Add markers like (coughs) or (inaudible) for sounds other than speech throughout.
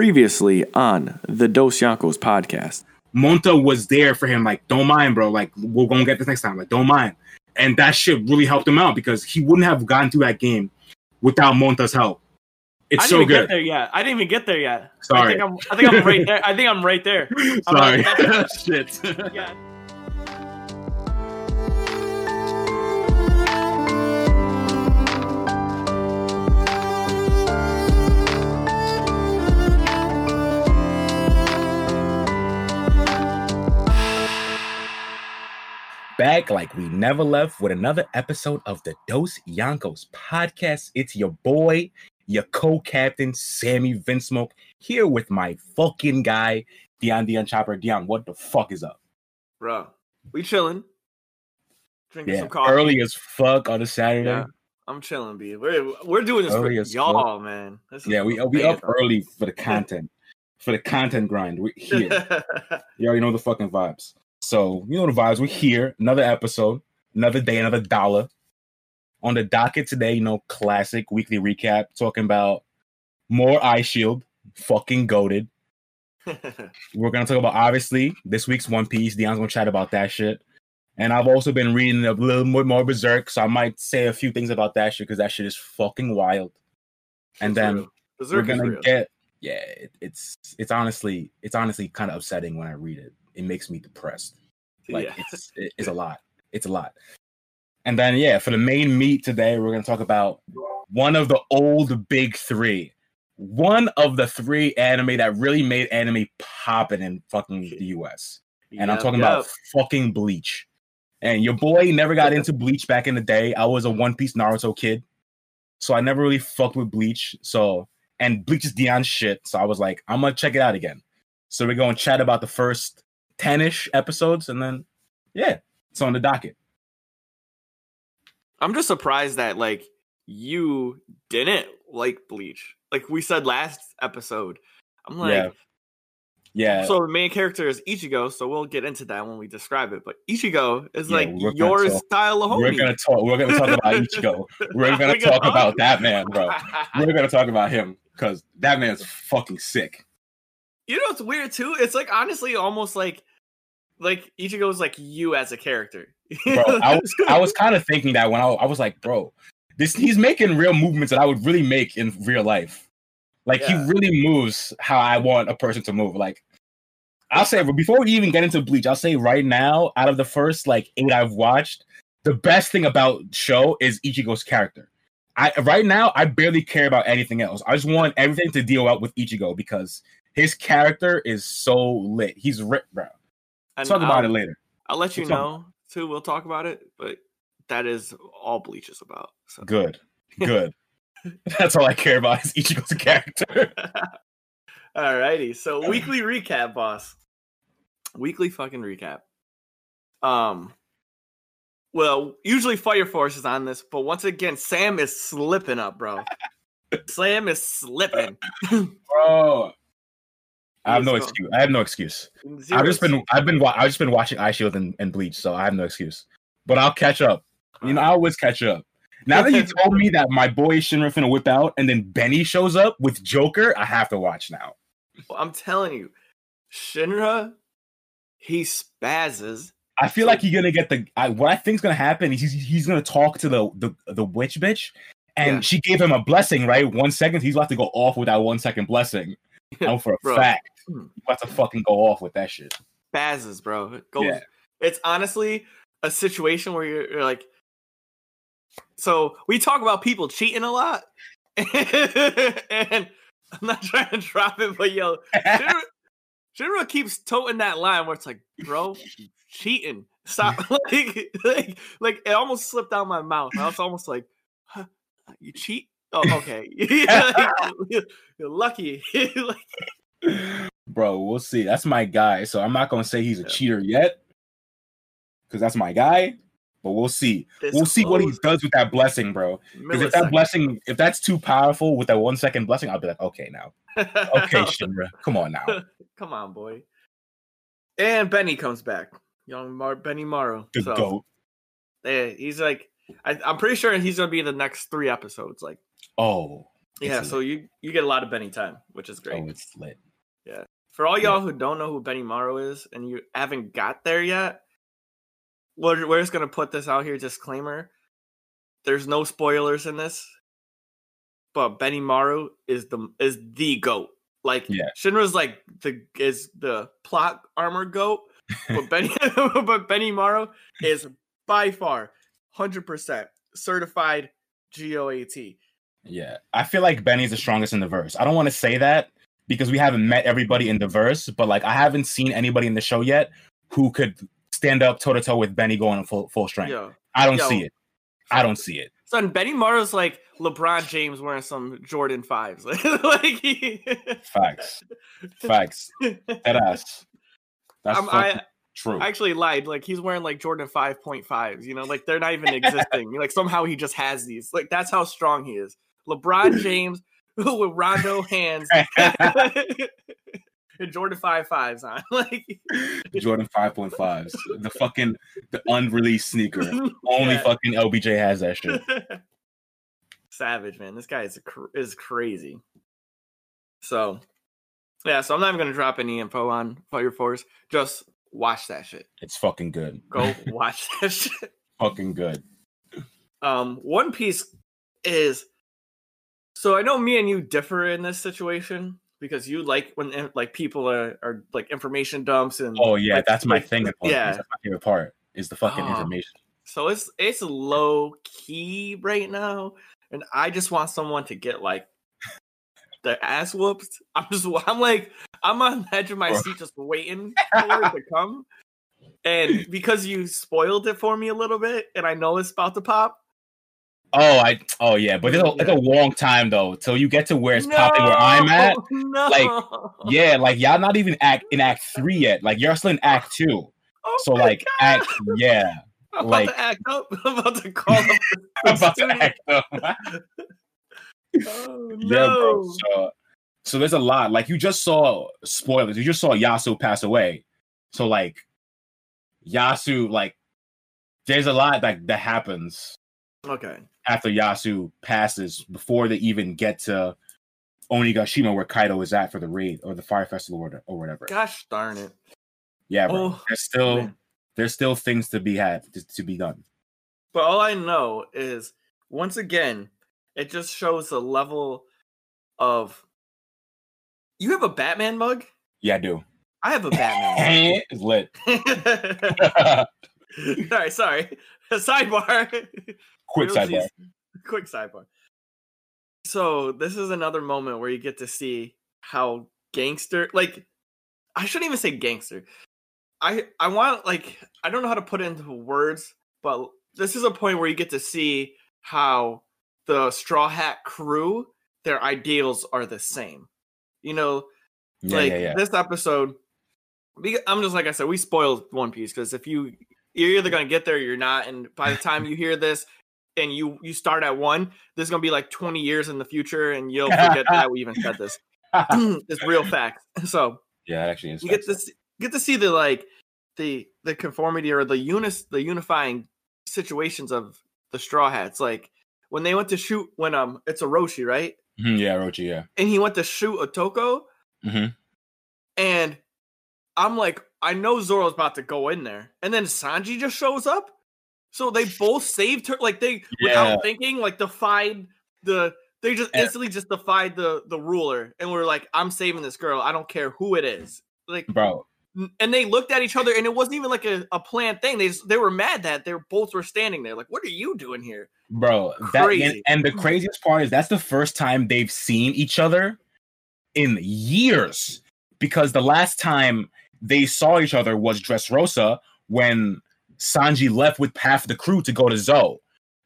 Previously on the Dos Yankos podcast. Monta was there for him, like, don't mind, bro. Like, we're gonna get this next time. Like, don't mind. And that shit really helped him out because he wouldn't have gotten through that game without Monta's help. It's I didn't so even get good. there yet. I didn't even get there yet. Sorry. I think I'm, I think I'm right there. I think I'm right there. (laughs) I'm Sorry. like, (laughs) shit. yeah. Back like we never left with another episode of the Dos Yankos podcast. It's your boy, your co-captain, Sammy Vinsmoke, here with my fucking guy, Dion Dion Chopper. Dion, what the fuck is up? Bro, we chilling. Drinking Yeah, some coffee. early as fuck on a Saturday. Yeah, I'm chilling, B. We're we're doing this Early for y'all, man. This is Yeah, we we up early for the (laughs) content, for the content grind. We're here. (laughs) You already know the fucking vibes. So you know the vibes. We're here. Another episode, another day, another dollar. On the docket today, you know, classic weekly recap, talking about more Eye Shield, fucking goaded. (laughs) We're gonna talk about obviously this week's One Piece. Dion's gonna chat about that shit. And I've also been reading a little bit more Berserk, so I might say a few things about that shit because that shit is fucking wild. And It's then real. Berserk we're gonna get yeah it, it's it's honestly it's honestly kind of upsetting when i read it it makes me depressed. Like Yeah. it's it- it's a (laughs) lot. It's a lot. And then yeah for the main meat today we're gonna talk about one of the old big three. One of the three anime that really made anime popping in fucking the us and i'm talking yep. about fucking bleach. And your boy never got (laughs) into bleach back in the day. I was a one piece naruto kid. So i never really fucked with bleach. So and bleach is Dion shit. So i was like i'm gonna check it out again. So we're going to chat about the first 10ish episodes and then yeah it's on the docket I'm just surprised that like you didn't like Bleach. Like we said last episode. I'm like, Yeah. yeah so the main character is Ichigo, so we'll get into that when we describe it. But Ichigo is Yeah, like your talk- style of homie. we're gonna talk we're gonna talk about (laughs) ichigo we're gonna We talk about that man bro (laughs) we're gonna talk about him because that man's fucking sick You know what's weird too? It's like honestly almost like like Ichigo Ichigo's like you as a character. bro. (laughs) I was I was kind of thinking that when I, I was like, bro, this he's making real movements that I would really make in real life. Like Yeah. he really moves how I want a person to move. Like I'll say, before we even get into Bleach, I'll say right now, out of the first like eight I've watched, the best thing about show is Ichigo's character. I right now I barely care about anything else. I just want everything to deal out with Ichigo because his character is so lit. He's ripped, bro. And Talk about I'll, it later. I'll let you We'll know too. We'll talk about it, but that is all Bleach is about. So Good. (laughs) Good. That's all I care about is Ichigo's character. (laughs) Alrighty, so (laughs) weekly recap, boss. Weekly fucking recap. Um, well, usually Fire Force is on this, but once again, Sam is slipping up, bro. Sam is slipping. Bro. I have no He's excuse. I have no excuse. Zero I've just been I've been I've just been watching Eye Shield and, and Bleach, so I have no excuse. But I'll catch up. You know, I always catch up. Now that you (laughs) told me that my boy Shinra finna whip out and then Benny shows up with Joker, I have to watch now. I'm telling you, Shinra, he spazzes. I feel like you're gonna get the I, what I think's gonna happen is he's, he's gonna talk to the the, the witch bitch, and Yeah. she gave him a blessing, right? One second, he's about to go off with that one second blessing. Know for a Bro. fact, Hmm. he's about to fucking go off with that shit. Spazzes, bro. Goes. Yeah. It's honestly a situation where you're, you're like. So we talk about people cheating a lot, (laughs) and I'm not trying to drop it, but yo, Shinra (laughs) keeps toting that line where it's like, bro, cheating. Stop. (laughs) like, like, like, it almost slipped out my mouth. I was almost like, huh, you cheat? Oh, okay. (laughs) (laughs) you're, lucky. (laughs) Bro, we'll see. That's my guy. So I'm not gonna say he's a Yeah. cheater yet, because that's my guy. But we'll see. this We'll see what he does with that blessing, bro. Because if that blessing, if that's too powerful with that one second blessing, I'll be like, okay, now, okay, Shinra, come on now, Come on, boy. And Benny comes back. Young Mar- Benimaru. the So, goat. yeah, he's like, I, I'm pretty sure he's gonna be in the next three episodes. Like, Oh, Yeah, so you you get a lot of Benny time, which is great. Oh, it's lit. Yeah. For all y'all who don't know who Benimaru is and you haven't got there yet, we're, we're just gonna put this out here. Disclaimer: There's no spoilers in this, but Benimaru is the is the goat. Like Yeah. Shinra's like the is the plot armor goat, (laughs) but Benny (laughs) but Benimaru is by far hundred percent certified GOAT. Yeah, I feel like Benny's the strongest in the verse. I don't want to say that because we haven't met everybody in the verse, but like I haven't seen anybody in the show yet who could stand up toe to toe with Benny going full full strength. Yo, I don't Yo. see it. I don't see it. son, Benimaru's like LeBron James wearing some Jordan fives. (laughs) like he, Facts, facts. That ass. That's um, I'm- I, true. I actually lied. Like he's wearing like Jordan 5.5s, you know, like they're not even (laughs) existing. like somehow he just has these. Like that's how strong he is. LeBron James (laughs) with Rondo hands (laughs) (laughs) and Jordan 5.5s on. like Jordan five point fives, the fucking the unreleased sneaker. Only Yeah. fucking LBJ has that shit. Savage, man. This guy is cr- is crazy. So, yeah, so I'm not even going to drop any info on Fire Force. Just watch that shit. It's fucking good. Go watch that shit. fucking good. um one piece is so i know me and you differ in this situation because you like when eh, like people are, are like information dumps and Oh yeah, like, that's my like, thing. in yeah. That's my favorite part is the fucking Oh. information. so it's it's low key right now and i just want someone to get like their ass whooped (laughs) i'm just i'm like i'm on the edge of my seat just waiting for it to come and because you spoiled it for me a little bit and i know it's about to pop Oh, I oh yeah, but it's a, it's a long time though till you get to where it's popping where I'm at. No. Like, Yeah, like y'all not even act in Act Three yet. Like you're still in Act oh Two. Oh So like God. Act (laughs) yeah, I'm like- about to act up. (laughs) I'm about to call up (laughs) I'm about to act up. Oh, Yeah, bro. no. So, so there's a lot. Like you just saw spoilers. You just saw Yasu pass away. So like Yasu, like there's a lot that that happens Okay. After Yasu passes before they even get to Onigashima where Kaido is at for the raid or the fire festival or, or whatever. Gosh darn it. Yeah, bro. Oh, there's still man. there's still things to be had to, to be done. But all I know is once again, it just shows the level of. You have a Batman mug. Yeah, I do. I have a Batman. (laughs) it's lit. mug. (laughs) (laughs) sorry, sorry. Sidebar. Quick Real sidebar. cheese. Quick sidebar. So this is another moment where you get to see how gangster like I shouldn't even say gangster. I I want like I don't know how to put it into words, but this is a point where you get to see how the Straw Hat crew their ideals are the same. You know, Yeah, like yeah, yeah. this episode i'm just like i said we spoiled one piece because if you you're either gonna get there or you're not and by the time you hear this and you you start at one this is gonna be like 20 years in the future and you'll forget that we even said this (laughs) (clears throat) it's real fact (laughs) so yeah, actually is. you get to see, get to see the like the the conformity or the unis the unifying situations of the straw hats like when they went to shoot when um it's Orochi right Mhm, yeah, Roshi. yeah. and he went to shoot a toko Mhm. and I'm like, I know Zoro's about to go in there, and then Sanji just shows up. So they both saved her, like they Yeah. without thinking, like defied the. They just Yeah. instantly just defied the the ruler, and we're like, I'm saving this girl. I don't care who it is. Like, Bro, and they looked at each other, and it wasn't even like a, a planned thing. They just, they were mad that they both were standing there. Like, what are you doing here? bro, that and, and the craziest part is that's the first time they've seen each other in years. Because the last time they saw each other was Dressrosa when Sanji left with half the crew to go to Zou.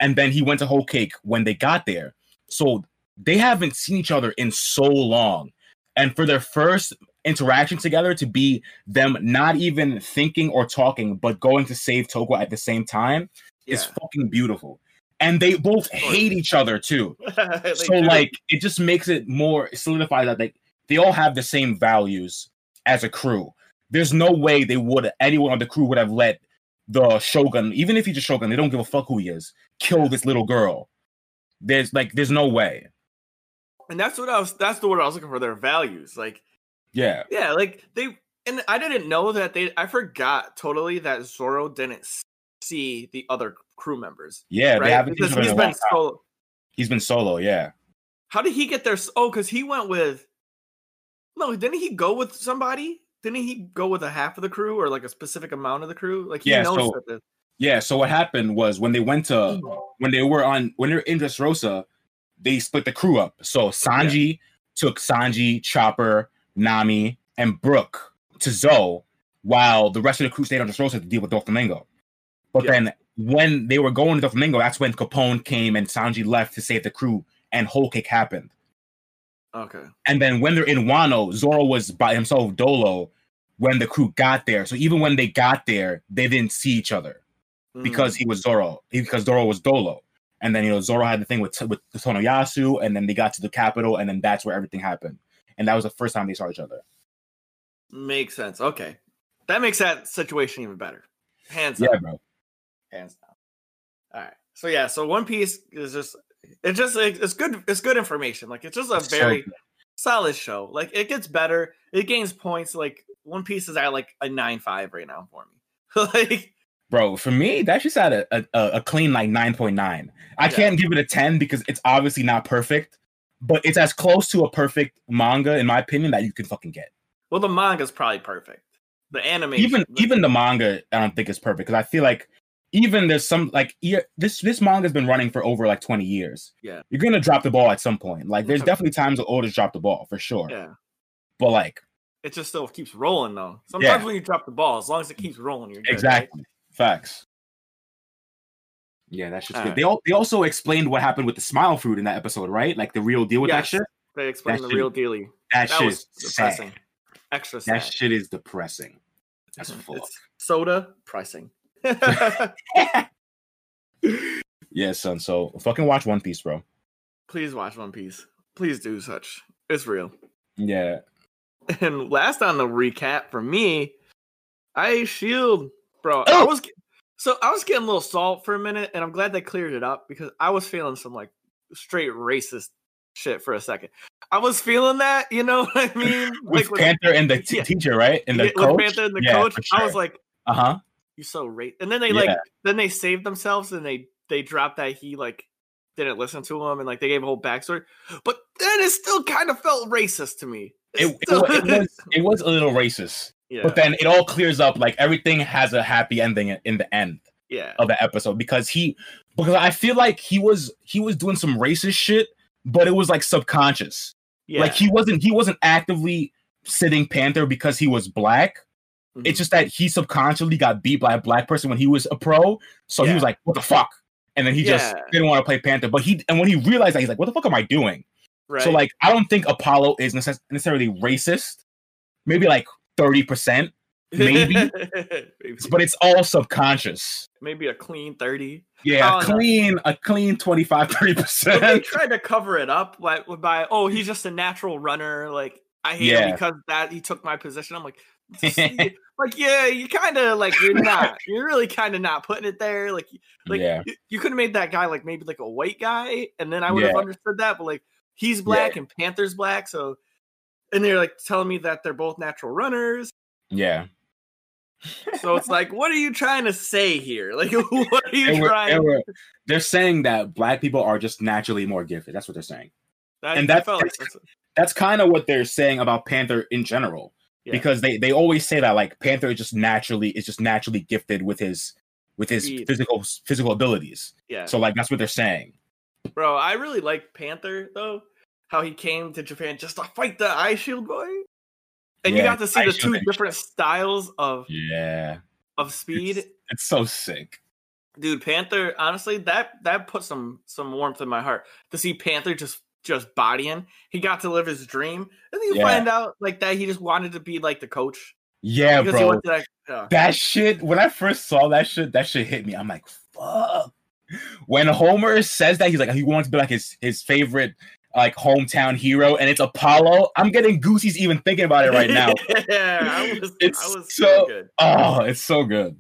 And then he went to Whole Cake when they got there. So they haven't seen each other in so long. And for their first interaction together to be them not even thinking or talking, but going to save Toko at the same time is fucking beautiful. And they both hate each other too. (laughs) So do. like it just makes it more solidified that they they all have the same values as a crew. There's no way they would anyone on the crew would have let the shogun, even if he's a shogun, they don't give a fuck who he is, kill this little girl. There's like there's no way. and that's what I was. That's the word I was looking for. Their values, like Yeah. yeah, like they. And I didn't know that they. I forgot totally that Zoro didn't see the other crew members, Yeah, they right? haven't seen Because he's in a long been time. solo. He's been solo, yeah. How did he get there? Oh, because he went with. No, didn't he go with somebody? Didn't he go with a half of the crew or like a specific amount of the crew? Like he Yeah, knows so- that the, Yeah, so what happened was when they went to hmm. when they were on when they were in Dressrosa, they split the crew up. So Sanji took Sanji, Chopper, Nami, and Brook to Zou, while the rest of the crew stayed on Dressrosa to deal with Doflamingo. But Yeah. then when they were going to Doflamingo, that's when Capone came and Sanji left to save the crew, and Whole Cake happened. Okay. And then when they're in Wano, Zoro was by himself Dolo when the crew got there. So even when they got there, they didn't see each other Mm. because he was Zoro, because Zoro was Dolo. And then you know Zoro had the thing with with Tonoyasu, and then they got to the capital, and then that's where everything happened. And that was the first time they saw each other. makes sense. Okay, that makes that situation even better. Hands Yeah, bro. Hands down. All right. So yeah. So One Piece is just. It's just like, it's good. It's good information. Like it's just a It's so very solid show. Like it gets better. It gains points. Like One Piece is at like a nine five right now for me. (laughs) like bro. For me, that's just at a, a, a clean like nine point nine. I Yeah. can't give it a ten because it's obviously not perfect, but it's as close to a perfect manga in my opinion that you can fucking get. well, the manga's probably perfect. The anime, even even the manga i don't think is perfect because i feel like even there's some like this this manga's been running for over like 20 years Yeah. you're gonna drop the ball at some point like there's definitely times that oldest drop the ball for sure yeah. but like It just still keeps rolling though. Sometimes when you drop the ball, as long as it keeps rolling, you're good, right? exactly facts yeah that's just good Alright. they, all, they also explained what happened with the smile fruit in that episode right like the real deal with Yes. that shit They explained That the shit- real dealy. that, That shit was is depressing. sad Extra sad. that shit is depressing that's fuck It's soda pricing. Yeah son so fucking watch one piece bro Please watch One Piece. Please do such. It's real. yeah And last on the recap for me, Eye Shield, bro. I Oh! was so I was getting a little salt for a minute, and I'm glad they cleared it up because I was feeling some like straight racist shit for a second. I was feeling that, you know (laughs) what I mean? with with- Panther and the t- Yeah. teacher, right? And the yeah, coach. Panther and the Yeah, coach. for I was like, uh huh. You so rate. And then they like Yeah. then they saved themselves and they they dropped that he like didn't listen to him and like they gave a whole backstory. But then it still kind of felt racist to me. It, it, still- it was (laughs) it was a little racist, yeah, but then it all clears up. Like everything has a happy ending in- in the end yeah, of the episode because he because I feel like he was he was doing some racist shit, but it was like subconscious. yeah. Like he wasn't he wasn't actively sitting Panther because he was black. Mhm. It's just that he subconsciously got beat by a black person when he was a pro. So he was like, "What the fuck." And then he just didn't want to play Panther. But he and when he realized that, he's like, "What the fuck am I doing?" right. So like, I don't think Apollo is necess- necessarily racist. Maybe like thirty percent, maybe. (laughs) maybe, but it's all subconscious. maybe a clean thirty. Yeah, Oh, clean a clean 25 (laughs) 30 But they percent. tried to cover it up by, by oh he's just a natural runner. Like I hate Yeah. him because that he took my position. I'm like, (laughs) like yeah, you kind of like you're not. (laughs) You're really kind of not putting it there. Like like Yeah. you, you could have made that guy like maybe like a white guy, and then I would have Yeah. understood that. But like he's black and Panther's black, so and they're like telling me that they're both natural runners. Yeah, So it's like, what are you trying to say here? Like, (laughs) what are you were- trying? were- they're saying that black people are just naturally more gifted. That's what they're saying. I- and I that's- felt like that's- that's- That's kind of what they're saying about Panther in general. Yeah. Because they they always say that like Panther is just naturally is just naturally gifted with his with his Speed. physical physical abilities. yeah, So like that's what they're saying. bro. I really like Panther though. How he came to Japan just to fight the Eye Shield boy, and you got to see the two different styles of Yeah. of speed. It's, it's so sick. dude panther honestly that that put some some warmth in my heart to see panther just just bodying he got to live his dream and then you Yeah. find out like that he just wanted to be like the coach Yeah, bro. that uh, That shit, when I first saw that shit, that shit hit me. I'm like, fuck. When Homer says that, he's like, he wants to be like his his favorite like hometown hero, and it's Apollo. I'm getting goosies even thinking about it right now. (laughs) yeah i was It's i was so- so good oh, it's so good.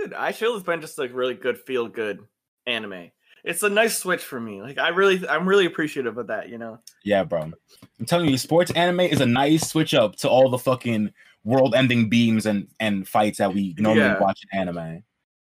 Dude, i feel it's been just like really good feel good anime it's a nice switch for me. Like I really, I'm really appreciative of that. You know. Yeah, bro. I'm telling you, sports anime is a nice switch up to all the fucking world-ending beams and and fights that we normally Yeah. watch in anime.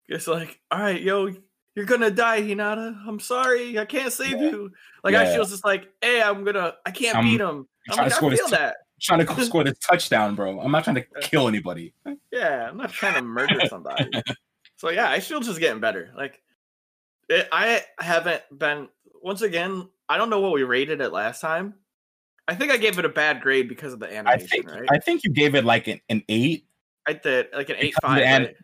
It's like, all right, yo, you're gonna die, Hinata. I'm sorry, I can't save Yeah. you. Like Yeah. I feels just like, hey, I'm gonna, I can't I'm beat him. I'm trying like, to I feel t- that. trying to score this touchdown, bro. I'm not trying to kill anybody. Yeah, I'm not trying to murder somebody. (laughs) so yeah, I feel just getting better. Like it, I haven't been once again. I don't know what we rated it last time. I think I gave it a bad grade because of the I animation, think right? I think you gave it like an, an eight. I did like an eight five. an- right?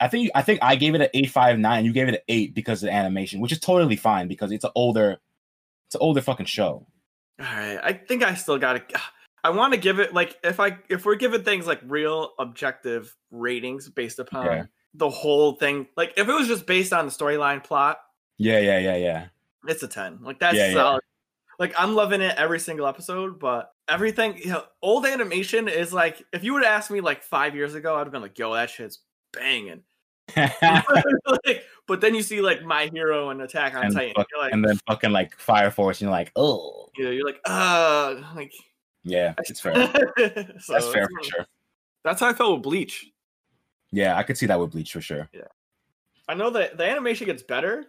I think I think I gave it an eight five nine. You gave it an eight because of the animation, which is totally fine because it's an older, it's an older fucking show. All right, I think I still got to. (sighs) I want to give it like if I if we're giving things like real objective ratings based upon Yeah. the whole thing. Like if it was just based on the storyline plot, Yeah, yeah, yeah, yeah. it's a ten. Like that's Yeah, yeah. Like I'm loving it every single episode, but everything you know, old animation is like if you would have asked me like five years ago, I'd have been like, "Yo, that shit's banging." (laughs) (laughs) like, but then you see like My Hero and Attack on and, Titan, fuck- you're like, and then fucking like Fire Force, and you're like, oh, know, you're like, uh, like yeah, it's fair. (laughs) so That's fair for sure. That's how I felt with Bleach. Yeah, I could see that with Bleach for sure. Yeah, I know that the animation gets better,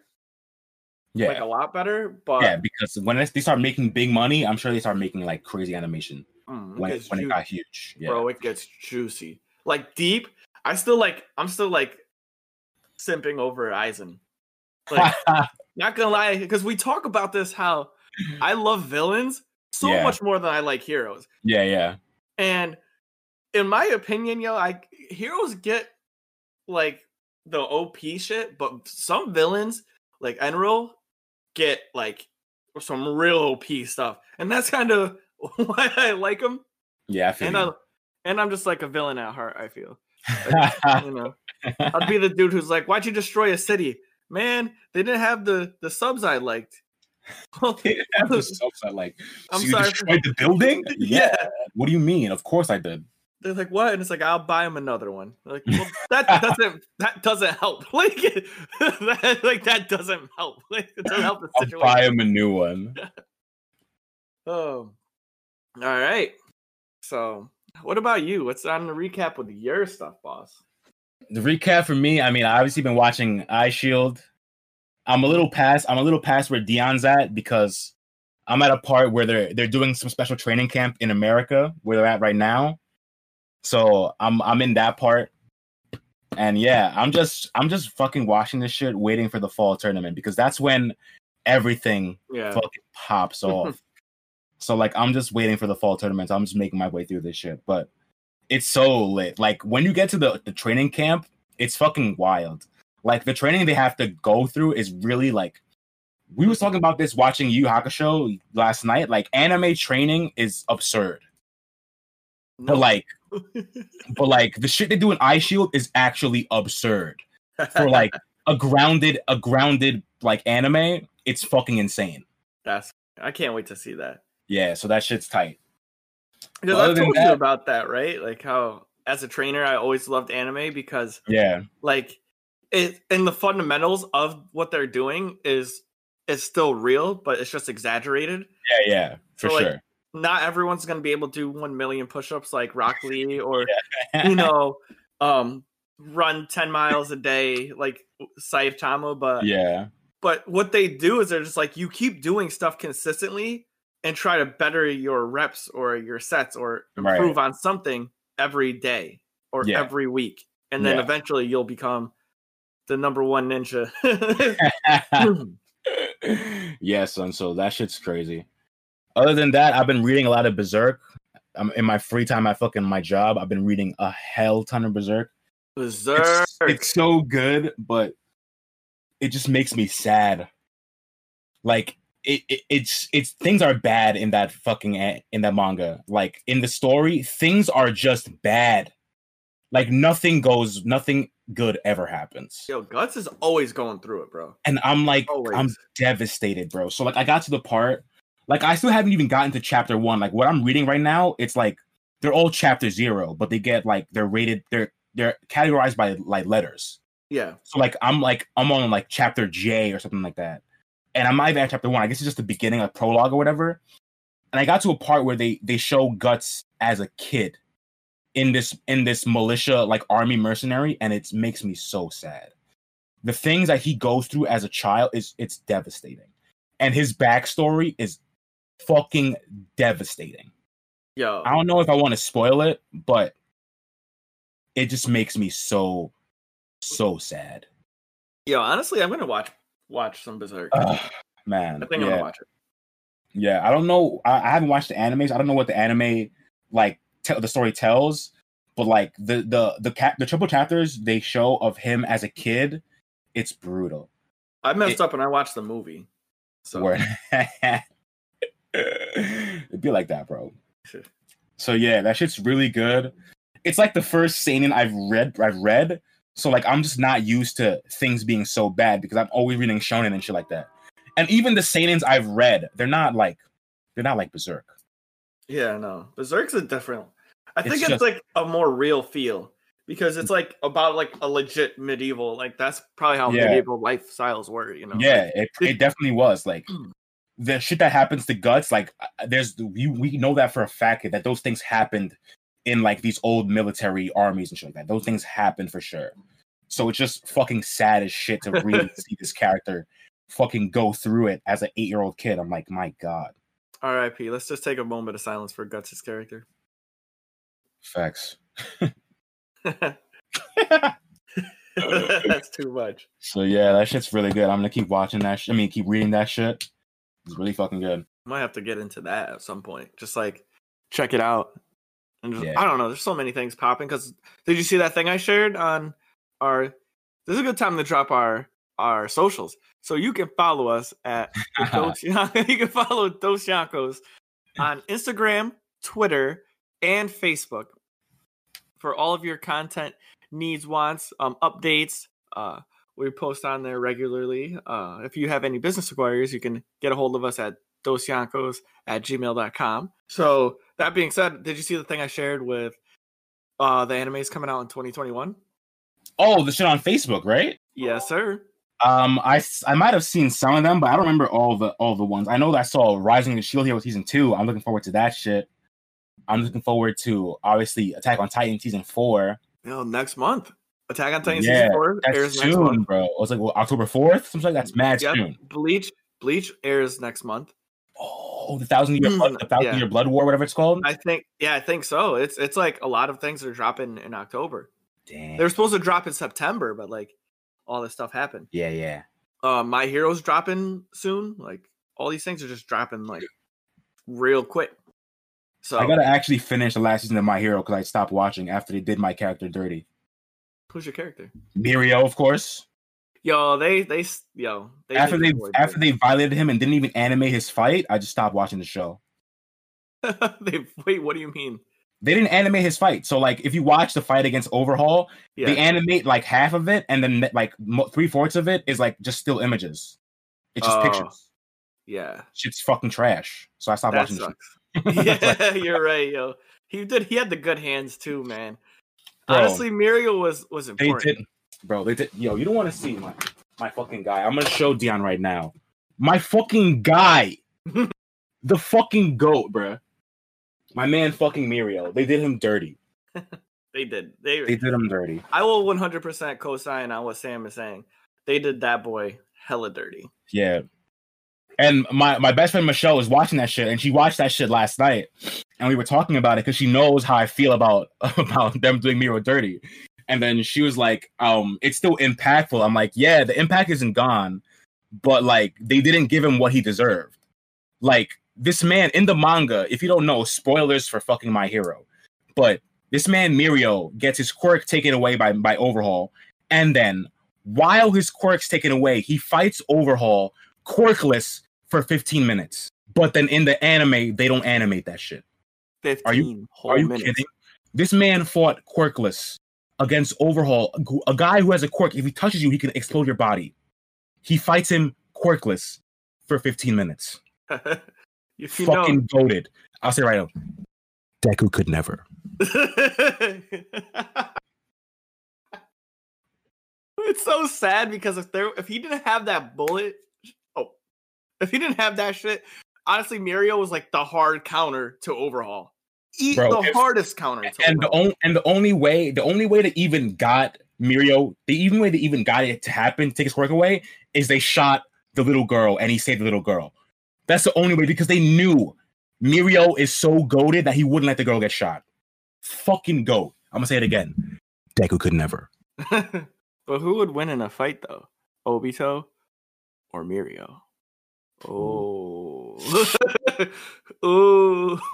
Yeah, like a lot better, but yeah, because when they start making big money, I'm sure they start making like crazy animation mm, when it, when it got huge. Yeah, bro, it gets juicy. Like deep. I still like. I'm still like simping over Aizen. Like, (laughs) not gonna lie, because we talk about this how I love villains so Yeah. much more than I like heroes. yeah, yeah, And in my opinion, yo, I heroes get like the OP shit, but some villains like Enril get like some real OP stuff, and that's kind of (laughs) why I like them. yeah. I feel And. I, and I'm just like a villain at heart. I feel, (laughs) you know, I'd be the dude who's like, "Why'd you destroy a city, man? They didn't have the the subs I liked." (laughs) Well, Have the subs that, like, I'm so you sorry for- destroyed the building? yeah. What do you mean? Of course I did. They're like, what? And it's like, I'll buy him another one. Like, well, (laughs) that doesn't that doesn't help. (laughs) Like, that, like that doesn't help. (laughs) Like, it doesn't help the situation. I'll buy him a new one. Oh, all right. So, what about you? What's on the recap with your stuff, boss? The recap for me, I mean, I obviously been watching Eye Shield. I'm a little past. I'm a little past where Dion's at because I'm at a part where they're they're doing some special training camp in America where they're at right now. So I'm I'm in that part, and yeah, I'm just I'm just fucking watching this shit, waiting for the fall tournament because that's when everything Yeah, fucking pops (laughs) off. so like I'm just waiting for the fall tournament. I'm just making my way through this shit. But it's so lit. Like when you get to the, the training camp, it's fucking wild. Like the training they have to go through is really like we was talking about this watching Yu Hakusho last night. Like anime training is absurd. But like but like the shit they do in Eye Shield is actually absurd. For (laughs) like a grounded, a grounded like anime, it's fucking insane. that's. I can't wait to see that. Yeah, so that shit's tight. Because I told you about that, right? Like how, as a trainer, I always loved anime because Yeah, like it and the fundamentals of what they're doing is is still real, but it's just exaggerated. yeah, yeah, for So, like, sure. Not everyone's gonna be able to do one million push-ups like Rock (laughs) Lee or you (laughs) know, um, run ten miles a day like Saitama, but yeah, but what they do is they're just like you keep doing stuff consistently and try to better your reps or your sets or Right. improve on something every day or Yeah. every week, and then Yeah. eventually you'll become the number one ninja. (laughs) yes and So that shit's crazy. Other than that, I've been reading a lot of Berserk. I'm in my free time. I fucking my job. I've been reading a hell ton of Berserk. Berserk. It's, it's so good, but it just makes me sad. Like it, it, it's it's things are bad in that fucking in that manga. Like in the story, things are just bad. Like nothing goes, nothing good ever happens. Yo, Guts is always going through it, bro. And I'm like, I'm devastated, bro. So like I got to the part, like I still haven't even gotten to chapter one. Like what I'm reading right now, it's like they're all chapter zero, but they get like they're rated, they're they're categorized by like letters. Yeah. So like I'm like I'm on like chapter J or something like that. and I'm not even at chapter one. I guess it's just the beginning, like prologue or whatever. And I got to a part where they they show Guts as a kid in this in this militia like army mercenary, and it makes me so sad. The things that he goes through as a child is it's devastating, and his backstory is fucking devastating. Yo, I don't know if I want to spoil it, but it just makes me so so sad. yo, honestly, I'm gonna watch watch some Berserk. Ugh, man, I think I'm yeah. gonna watch it. Yeah, I don't know. I, I haven't watched the animes. I don't know what the anime like tell the story tells, but like the the the cap the triple chapters they show of him as a kid, it's brutal. I messed It- up and I watched the movie. So (laughs) it'd be like that, bro. So yeah, that shit's really good. It's like the first seinen I've read. I've read. So like I'm just not used to things being so bad because I'm always reading shonen and shit like that. And even the seinens I've read, they're not like they're not like Berserk. yeah, no, Berserk's a different. I think it's just- like a more real feel because it's like about like a legit medieval. Like that's probably how Yeah. medieval lifestyles were. You know? Yeah, it, it definitely was like (clears throat) the shit that happens to guts. Like uh, there's we we know that for a fact that those things happened in like these old military armies and shit like that. Those things happen for sure. So it's just fucking sad as shit to really (laughs) see this character fucking go through it as an eight year old kid. I'm like, my god, R.I.P. Let's just take a moment of silence for Guts' character. facts. (laughs) (laughs) that's too much. So yeah, that shit's really good. I'm gonna keep watching that. Sh- I mean, keep reading that shit. It's really fucking good. Might have to get into that at some point. Just like check it out. And just, Yeah. I don't know. There's so many things popping. Because did you see that thing I shared on our? This is a good time to drop our our socials. So you can follow us at (laughs) Dos- (laughs) you can follow Dos Yankos on Instagram, Twitter, and Facebook for all of your content needs, wants, um, updates. Uh, we post on there regularly. Uh, if you have any business inquiries, you can get a hold of us at dosyankos at gmail.com. So that being said, did you see the thing I shared with uh, the animes coming out in 2021? Oh, the shit on Facebook, right? Yes, sir. Um, I I might have seen some of them, but I don't remember all the all the ones. I know that I saw Rising of the Shield Hero season two. I'm looking forward to that shit. I'm looking forward to obviously Attack on Titan season four. You know, next month. Attack on Titan Yeah, season four airs next soon, month. bro. It was like what, October fourth. Something like that's mad Yep. soon. Bleach Bleach airs next month. Oh, the thousand year blood, the thousand Yeah. year blood war, whatever it's called. I think yeah, I think so. It's it's like a lot of things are dropping in October. Damn. they're supposed to drop in September, but like all this stuff happened. Yeah, yeah. Uh, My Hero's dropping soon. Like all these things are just dropping like real quick. So I gotta actually finish the last season of My Hero because I stopped watching after they did my character dirty. Who's your character? Mirio, of course. Yo, they they yo they after they after they violated him and didn't even animate his fight, I just stopped watching the show. (laughs) they wait. What do you mean? They didn't animate his fight. So like if you watch the fight against Overhaul, Yeah, they animate like half of it and then like three fourths of it is like just still images. It's just Oh, pictures. yeah. Shit's fucking trash. So I stopped That watching the sucks. show. (laughs) yeah, (laughs) you're right, yo. He did. He had the good hands too, man. Bro. Honestly, Mirio was was They important. did, bro. They did. Yo, you don't want to see my my fucking guy. I'm gonna show Dion right now. My fucking guy, (laughs) the fucking goat, bro. My man, fucking Mirio. They did him dirty. (laughs) They did. They. They did him dirty. I will 100% co-sign on what Sam is saying. They did that boy hella dirty. Yeah. And my my best friend Michelle was watching that shit, and she watched that shit last night, and we were talking about it because she knows how I feel about (laughs) about them doing Mirio dirty. And then she was like, um, it's still impactful. I'm like, yeah, the impact isn't gone, but like they didn't give him what he deserved. Like this man in the manga, if you don't know, spoilers for fucking my hero. But this man Mirio gets his quirk taken away by by Overhaul, and then while his quirk's taken away, he fights Overhaul quirkless for 15 minutes. But then in the anime, they don't animate that shit. 15 Are you- whole Are you minutes. kidding? This man fought quirkless against Overhaul, a guy who has a quirk. If he touches you, he can explode your body. He fights him quirkless for 15 minutes. (laughs) if you Fucking goaded. I'll say right now. Deku could never. (laughs) it's so sad because if there if he didn't have that bullet, (laughs) If he didn't have that shit, honestly, Mirio was like the hard counter to overhaul. E- Bro, the if- hardest counter to and the overhaul. only and the only way the only way that even got Mirio, the even way that even got it to happen, take his quirk away, is they shot the little girl and he saved the little girl. That's the only way because they knew Mirio is so goaded that he wouldn't let the girl get shot. Fucking goat. I'm gonna say it again. Deku could never. (laughs) but who would win in a fight though? Obito or Mirio? Oh. Ooh. (laughs) (laughs)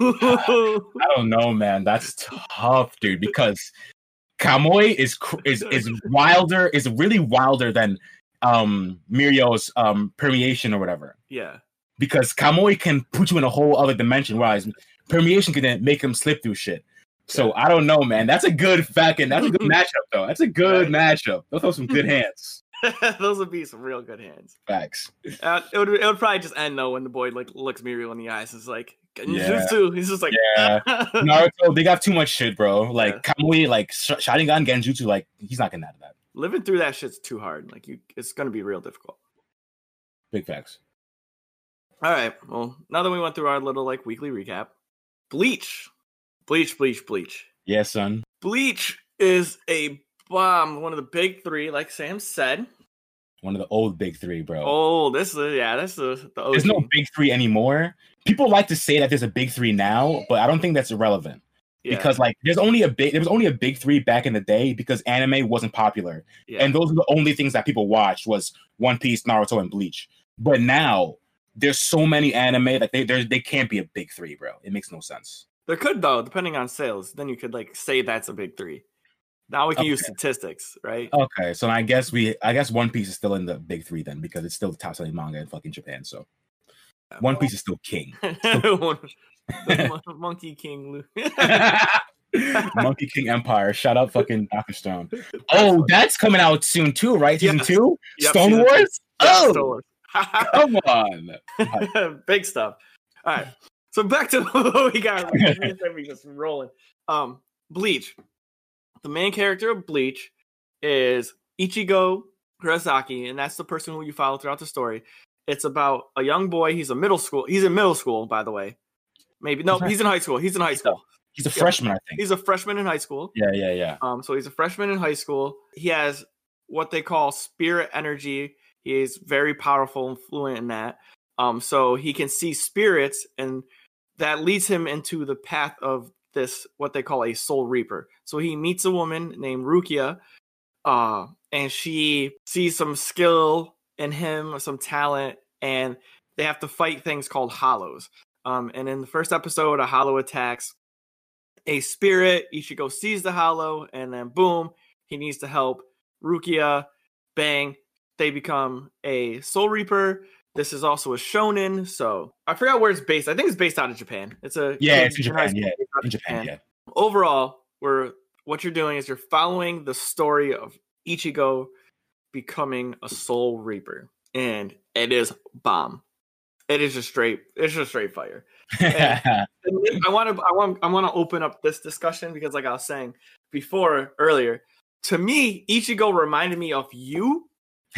I don't know, man. That's tough, dude. Because Kamui is is is wilder, is really wilder than um Mirio's um permeation or whatever. yeah. because Kamui can put you in a whole other dimension, whereas permeation can then make him slip through shit. So I don't know, man. That's a good fucking. That's a good (laughs) matchup, though. That's a good matchup. Those are some good hands. (laughs) Those would be some real good hands. Facts. Uh, it would it would probably just end though when the boy like looks Mirio in the eyes and is like Yeah. Genjutsu. He's just like Yeah. Naruto, they got too much shit, bro. Like Kamui, like Sh- Sharingan Genjutsu, like he's not getting out of that. living through that shit's too hard. Like you, it's gonna be real difficult. Big facts. All right. Well, now that we went through our little like weekly recap, Bleach, Bleach, Bleach, Bleach. Yeah, son. Bleach is a bomb. One of the big three, like Sam said. One of the old big three, bro. Oh, this is yeah, that's the the OG. There's no big three anymore. People like to say that there's a big three now, but I don't think that's irrelevant. Yeah, because like there's only a big there was only a big three back in the day because anime wasn't popular yeah. and those are the only things that people watched was one piece naruto and bleach but now there's so many anime that they they can't be a big three bro it makes no sense there could though, depending on sales. Then you could like say that's a big three. Now we can use statistics, right? okay so i guess we i guess one piece is still in the big three then because it's still the top selling manga in fucking japan so one piece is still king (laughs) the (laughs) Monkey King. Lu- (laughs) monkey king empire shout out fucking dr stone oh that's coming out soon too right season Yes. two Yep, stone season wars Yeah, oh Star Wars. come on Big stuff. All right. So back to what we got. we just rolling. Um, Bleach. The main character of Bleach is Ichigo Kurosaki, and that's the person who you follow throughout the story. It's about a young boy. He's a middle school. He's in middle school, by the way. Maybe no, He's in high school. He's in high school. he's a Yeah. freshman i think He's a freshman in high school. yeah yeah yeah Um, so he's a freshman in high school. He has what they call spirit energy. He is very powerful and fluent in that. Um, so he can see spirits, and that leads him into the path of this what they call a soul reaper. So he meets a woman named Rukia, uh, and she sees some skill in him, some talent, and they have to fight things called hollows. Um, and in the first episode, a hollow attacks a spirit. Ichigo sees the hollow, and then boom, he needs to help Rukia. Bang, they become a Soul Reaper. This is also a shonen, so I forgot where it's based. I think it's based out of Japan. It's a Yeah, it's in Japan, yeah, in of Japan, yeah. Overall, we're what you're doing is you're following the story of Ichigo becoming a Soul Reaper, and it is bomb. It is just straight. It's just straight fire. And I want to I want I want to open up this discussion because like I was saying before earlier, to me Ichigo reminded me of you (laughs)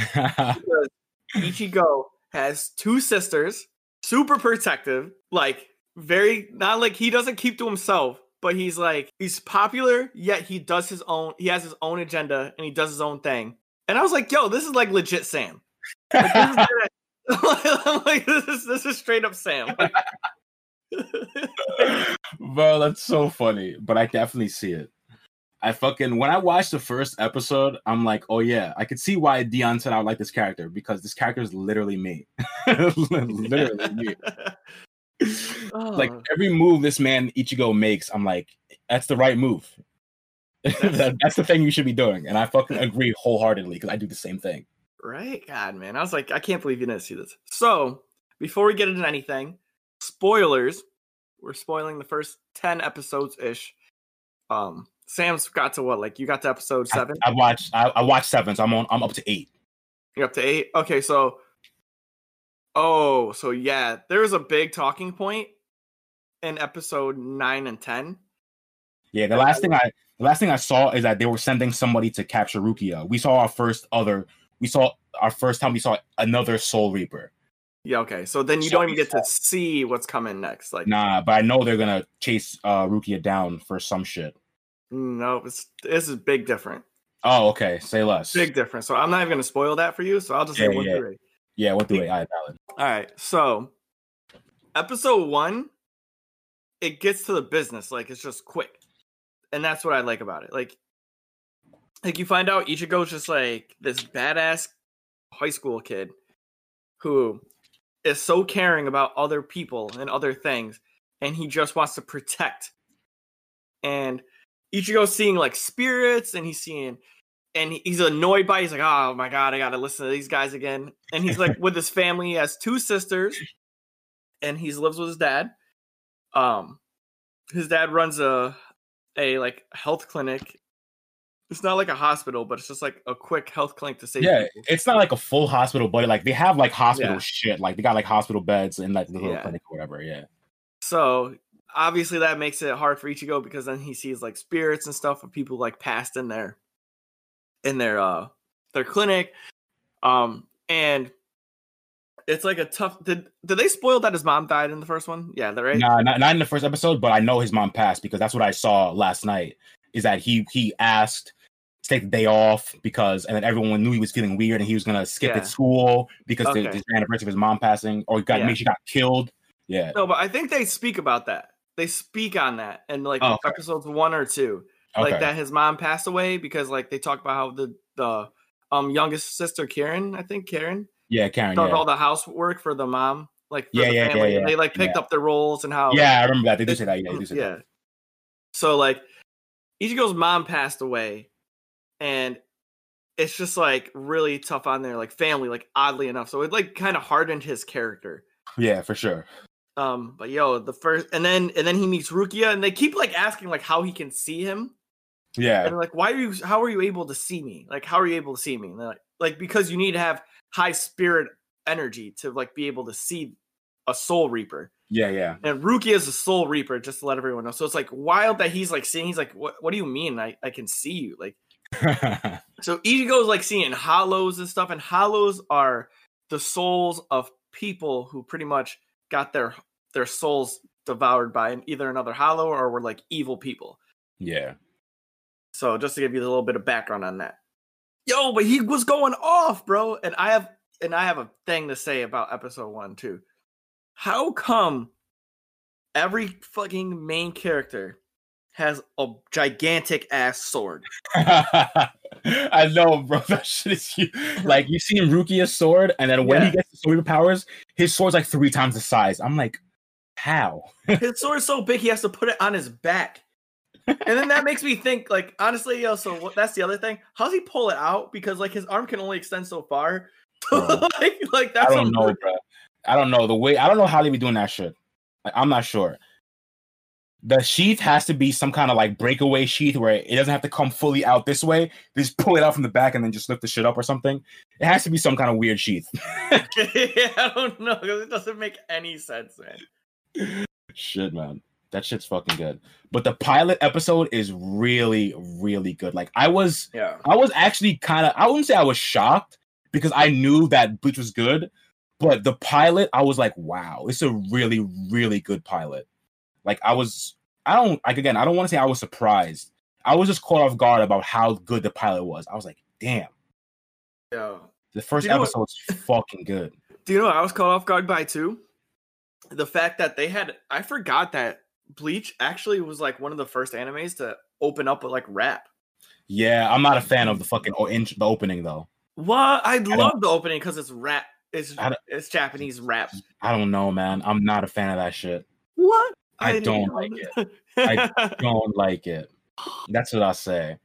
Ichigo has two sisters, super protective, like very not like he doesn't keep to himself, but he's like he's popular yet he does his own he has his own agenda and he does his own thing. And I was like, yo, this is like legit Sam. Like, this is I'm (laughs) (laughs) like this is this is straight up Sam. (laughs) Bro, that's so funny. But I definitely see it. I fucking when I watched the first episode, I'm like, oh yeah, I could see why Dion said I would like this character because this character is literally me. (laughs) literally me. (laughs) Like Oh. every move this man Ichigo makes, I'm like, that's the right move. (laughs) That- that's the thing you should be doing. And I fucking agree wholeheartedly because I do the same thing. Right? God, man. I was like, I can't believe you didn't see this. So, before we get into anything, spoilers. We're spoiling the first 10 episodes ish. Um, Sam's got to what? Like, you got to episode seven? I, watched I, I watched seven, so I'm on I'm up to eight. You're up to eight? Okay, so. Oh, so yeah, there's a big talking point in episode nine and 10. Yeah, the last thing I the last thing I saw is that they were sending somebody to capture Rukia. We saw our first other we saw our first time we saw another Soul Reaper. Yeah, okay. So then you So don't even get to see what's coming next. Like, Nah, but I know they're gonna chase uh Rukia down for some shit. No, it's this is big different. Oh, okay. Say less. Big difference. So I'm not even gonna spoil that for you. So I'll just say Yeah, one yeah. through eight. Yeah, what do it? I valid. All right. So episode one, it gets to the business. Like it's just quick. And that's what I like about it. Like like you find out Ichigo's just like this badass high school kid who is so caring about other people and other things, and he just wants to protect. And Ichigo's seeing like spirits, and he's seeing, and he's annoyed by. He's like, "Oh my god, I gotta listen to these guys again." And he's like with his family. He has two sisters, and he lives with his dad. Um, his dad runs a a like health clinic. It's not like a hospital, but it's just like a quick health clinic to save Yeah, people. it's not like a full hospital, but like they have like hospital Yeah. shit. Like they got like hospital beds and like the little Yeah. clinic or whatever. Yeah. So obviously that makes it hard for Ichigo because then he sees like spirits and stuff of people like passed in their in their uh their clinic. Um and it's like a tough did did they spoil that his mom died in the first one? Yeah, they're right. Nah, not, not in the first episode, but I know his mom passed because that's what I saw last night. Is that he he asked to take the day off because and then everyone knew he was feeling weird and he was gonna skip Yeah. at school because the, Okay. the anniversary of his mom passing or got Yeah. maybe she got killed. Yeah. No, but I think they speak about that. They speak on that in like Oh, okay. episodes one or two. Okay. Like that his mom passed away because like they talk about how the the um youngest sister Karin, I think Karin, yeah, Karin. done Yeah. all the housework for the mom, like for Yeah, the yeah, yeah, family. and yeah, They like picked yeah. up their roles and how yeah, I remember that. They do say that. Yeah, they do say yeah. that. So like Ichigo's mom passed away and it's just like really tough on their like family, like oddly enough. So it like kind of hardened his character. Yeah, for sure. Um, but yo, the first and then and then he meets Rukia and they keep like asking like how he can see him. Yeah. And like, why are you how are you able to see me? Like, how are you able to see me? And they're like, like because you need to have high spirit energy to like be able to see a soul reaper. Yeah, yeah. And Rukia is a soul reaper, just to let everyone know. So it's like wild that he's like seeing, he's like, What what do you mean? I, I can see you. Like (laughs) so Ichigo's like seeing hollows and stuff, and hollows are the souls of people who pretty much got their their souls devoured by either another hollow or were like evil people. yeah. So just to give you a little bit of background on that. Yo, but he was going off, bro. And I have and I have a thing to say about episode one too. How come every fucking main character has a gigantic ass sword? (laughs) I know, bro. (laughs) That shit is huge. Like you see Rukia's sword, and then when Yeah. he gets the sword powers, his sword's like three times the size. I'm like, how? (laughs) His sword's so big he has to put it on his back. And then that makes me think, like, honestly, yo, so what, that's the other thing. How's he pull it out? Because like his arm can only extend so far. (laughs) Like, like I don't know, bro. I don't know the way. I don't know how they be doing that shit. Like, I'm not sure. The sheath has to be some kind of like breakaway sheath where it doesn't have to come fully out this way. They just pull it out from the back and then just lift the shit up or something. It has to be some kind of weird sheath. yeah, (laughs) (laughs) I don't know because it doesn't make any sense, man. shit, man. That shit's fucking good. But the pilot episode is really, really good. Like I was Yeah. I was actually kind of I wouldn't say I was shocked because I knew that Bleach was good, but the pilot I was like, wow, it's a really really good pilot. Like I was I don't like again, I don't want to say I was surprised. I was just caught off guard about how good the pilot was. I was like, damn, Yo. the first You know what- episode's (laughs) fucking good. Do you know what I was caught off guard by too? The fact that they had I forgot that Bleach actually was like one of the first animes to open up with like rap. Yeah, I'm not a fan of the fucking o- in- the opening though. What? I don't- love the opening because it's rap. It's it's Japanese rap. I don't know, man. I'm not a fan of that shit. What? I don't like it. I (laughs) Don't like it. That's what I say.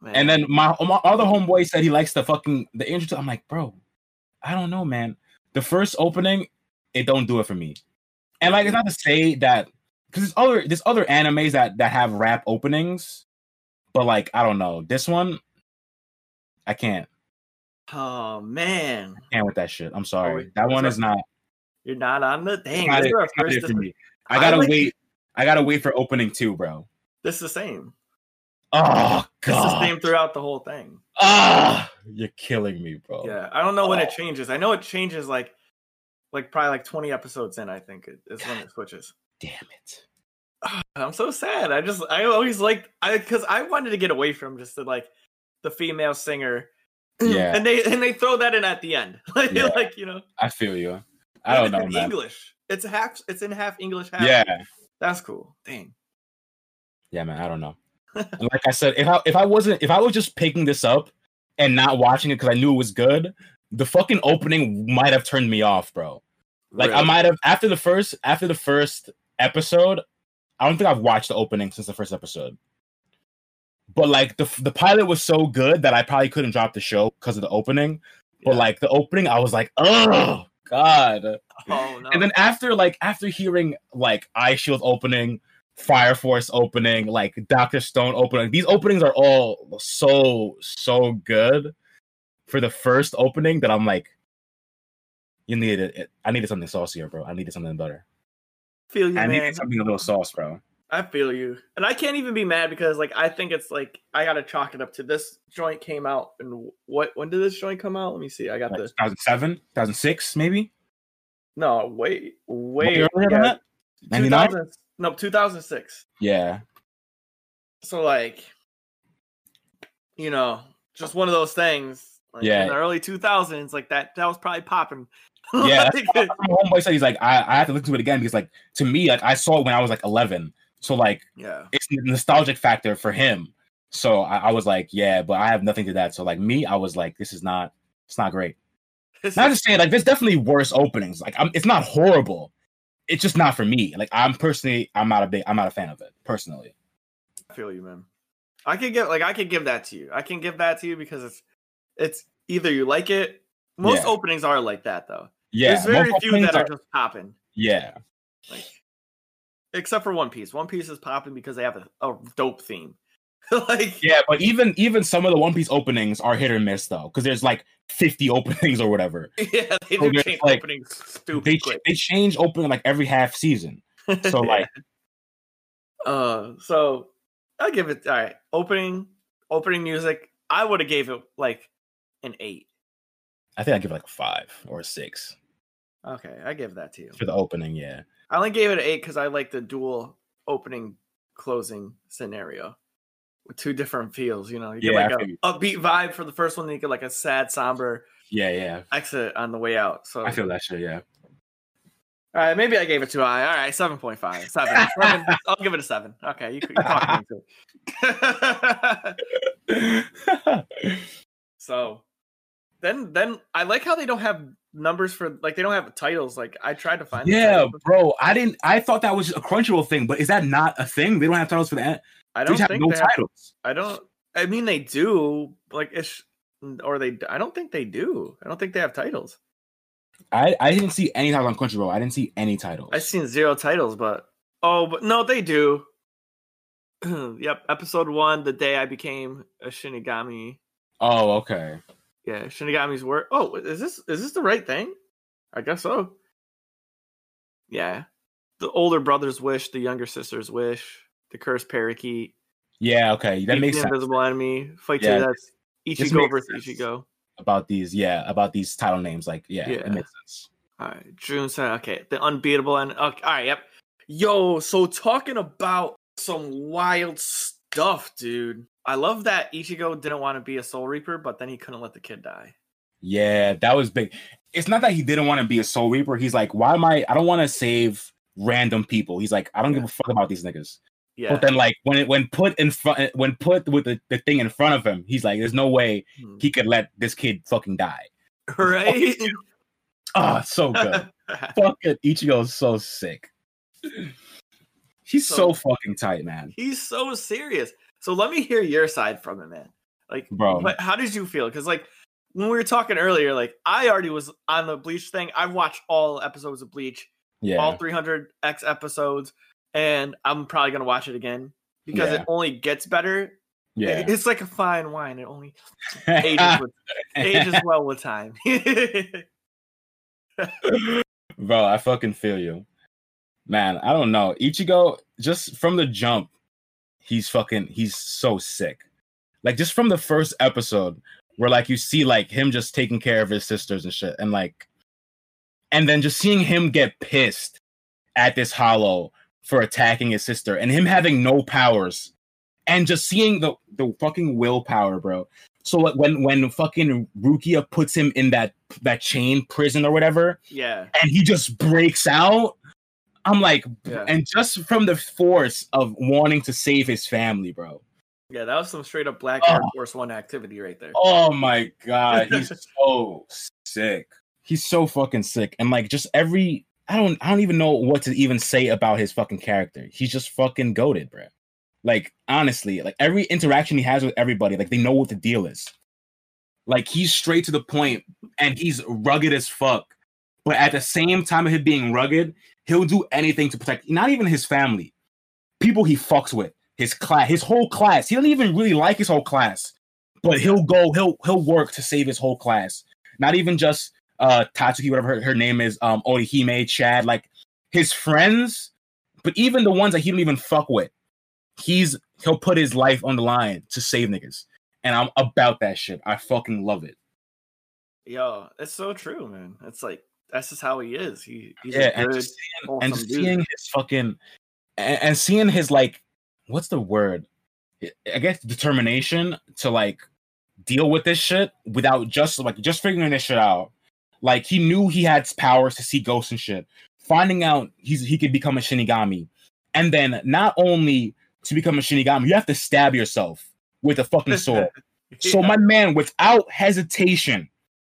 Man. And then my oh, my other homeboy said he likes the fucking the intro. I'm like, bro, I don't know, man. The first opening, it don't do it for me. And like, it's not to say that because there's other there's other animes that that have rap openings, but like, I don't know. This one, I can't. oh man, Can't with that shit. I'm oh, sorry. wait, that one is not. you're not on the dang. not This it. is our It's not it for me. I I gotta like- wait. I gotta wait for opening two, bro. This is the same. Oh It's the god. same throughout the whole thing. Ah, you're killing me, bro. Yeah, I don't know when it Oh. changes. I know it changes like like probably like 20 episodes in. I think it- is when it switches. Damn it. (sighs) I'm so sad. I just I always liked I because I wanted to get away from just the like the female singer. Yeah. and they and they throw that in at the end, (laughs) like, Yeah. like you know. I feel you. I don't know, in man. English. It's half. It's in half English. Half. Yeah. that's cool. Dang. Yeah, man. I don't know. Like I said, if I if I wasn't if I was just picking this up and not watching it because I knew it was good, the fucking opening might have turned me off, bro. Like I might have after the first after the first episode. I don't think I've watched the opening since the first episode. But like the the pilot was so good that I probably couldn't drop the show because of the opening. But like the opening, I was like, oh god. Oh no. And then after like after hearing like Eye Shield opening, Fire Force opening, like Doctor Stone opening, these openings are all so so good for the first opening that I'm like, you needed it. I needed something saucier, bro. I needed something better. feel you, I man. needed something a little sauce, bro. I feel you, and I can't even be mad because like I think it's like I gotta chalk it up to this joint came out and what when did this joint come out? Let me see. I got Like the 2007, 2006, maybe. no wait Way wait earlier than that? 99? 2000 no 2006. Yeah, So like, you know, just one of those things. Like, Yeah. in the early 2000s, like that that was probably popping. Yeah, (laughs) my homeboy said he's like, I, I have to listen to it again because like to me, like I saw it when I was like 11, so like yeah. it's the nostalgic factor for him. So I, I was like, yeah, but I have nothing to that. So like me, I was like, this is not, it's not great. (laughs) Not to say like there's definitely worse openings. Like I'm, it's not horrible. It's just not for me. Like I'm personally, I'm not a big, I'm not a fan of it personally. I feel you, man. I could give like I could give that to you. I can give that to you because it's it's either you like it. Most Yeah. openings are like that though. Yeah, There's very few that are are- just popping. yeah, Like except for One Piece. One Piece is popping because they have a, a dope theme. (laughs) like yeah. But even even some of the One Piece openings are hit or miss though, because there's like 50 (laughs) openings or whatever. (laughs) yeah, they So do change like, openings stupid They quick. they change opening like every half season. So like uh so I'll give it all right. Opening opening music, I would have gave it like an eight. I think I give it like a five or a six Okay, I give that to you. for the opening. Yeah, I only gave it an eight because I like the dual opening closing scenario with two different feels. You know, you Yeah, get like a upbeat vibe for the first one, then you get like a sad, somber yeah, yeah. exit on the way out. So I feel that shit. Yeah. all right, maybe I gave it too high. All right, seven point five, seven. Seven. I'll give it a seven. Okay, you you talked me (laughs) so then, then I like how they don't have numbers for like they don't have titles. Like I tried to find. yeah, bro. I didn't. I thought that was a Crunchyroll thing, but is that not a thing? They don't have titles for that. I don't have think no they have titles. I don't. I mean, they do. Like, it's or they. I don't think they do. I don't think they have titles. I I didn't see any titles on Crunchyroll. I didn't see any titles. I've seen zero titles, but oh, but no, they do. (clears throat) yep, episode one, the day I became a Shinigami. Oh, okay. Yeah, Shinigami's work. Oh, is this is this the right thing? I guess so. Yeah, the older brother's wish, the younger sister's wish, the cursed parakeet, Yeah, okay. That makes the sense invisible enemy, fight Yeah, to that's Ichigo versus. Ichigo. about these. Yeah, about these title names. Like, yeah, Yeah. it makes sense. All right, June said, okay, the unbeatable and okay, all right, yep. Yo, so talking about some wild stuff, dude. I love that Ichigo didn't want to be a Soul Reaper, but then he couldn't let the kid die. Yeah, that was big. It's not that he didn't want to be a Soul Reaper. He's like, why am I? I don't want to save random people. He's like, I don't give a fuck about these niggas. Yeah, But then, like, when it when put in front, when put with the, the thing in front of him, he's like, there's no way Hmm. he could let this kid fucking die. (laughs) right? Oh, so good. (laughs) fucking Ichigo is so sick. He's so, So- fucking tight, man. He's so serious. So let me hear your side from it, man. Like, Bro. what, how did you feel? Because like when we were talking earlier, like I already was on the Bleach thing. I've watched all episodes of Bleach. Yeah. all 300x episodes and i'm probably going to watch it again because Yeah. it only gets better yeah. it's like a fine wine it only ages, with, (laughs) ages well with time (laughs) Bro, I fucking feel you. Man, I don't know. Ichigo, just from the jump, he's fucking he's so sick. Like just from the first episode, where like you see like him just taking care of his sisters and shit, and like and then just seeing him get pissed at this hollow for attacking his sister and him having no powers and just seeing the the fucking willpower bro so like when when fucking rukia puts him in that that chain prison or whatever Yeah. and he just breaks out i'm like Yeah. and just from the force of wanting to save his family bro Yeah, that was some straight up Black Oh. Air Force One activity right there. Oh my god, he's (laughs) so sick. He's so fucking sick. And like just every I don't I don't even know what to even say about his fucking character. He's just fucking goaded, bro. Like honestly, like every interaction he has with everybody, like they know what the deal is. Like he's straight to the point and he's rugged as fuck. But at the same time of him being rugged, he'll do anything to protect not even his family, people he fucks with, his class, his whole class. He doesn't even really like his whole class but he'll go he'll he'll work to save his whole class not even just uh tatsuki whatever her, her name is um orihime chad like his friends but even the ones that he don't even fuck with he's he'll put his life on the line to save niggas and i'm about that shit i fucking love it Yo, it's so true, man. It's like that's just how he is. He he's yeah and good, seeing, and seeing his fucking and, and seeing his like what's the word? I guess determination to like deal with this shit without just like just figuring this shit out. Like he knew he had powers to see ghosts and shit. Finding out he's he could become a shinigami. And then not only to become a shinigami you have to stab yourself with a fucking sword. (laughs) So my man without hesitation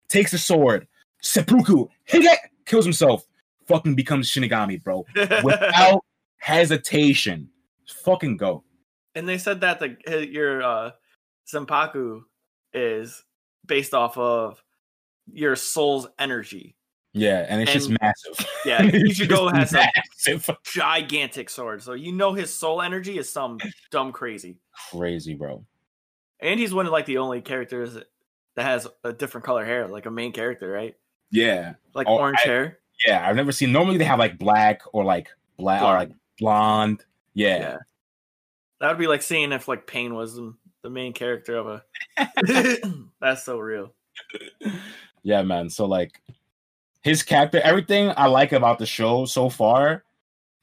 takes a sword seppuku hige kills himself fucking becomes shinigami bro (laughs) without hesitation. Fucking go. and they said that the your uh Senpaku is based off of your soul's energy. Yeah, and it's just massive. (laughs) Yeah, Ichigo has a gigantic sword, so you know his soul energy is some dumb crazy. Crazy, bro. And he's one of like the only characters that has a different color hair, like a main character, right? Yeah, Like Oh, orange I- hair. yeah. I've never seen. Normally they have like black or like black or like blonde. Yeah, Yeah. That would be like seeing if like Pain was the, the main character of a. (laughs) (coughs) That's so real. yeah, man. So like his character, everything I like about the show so far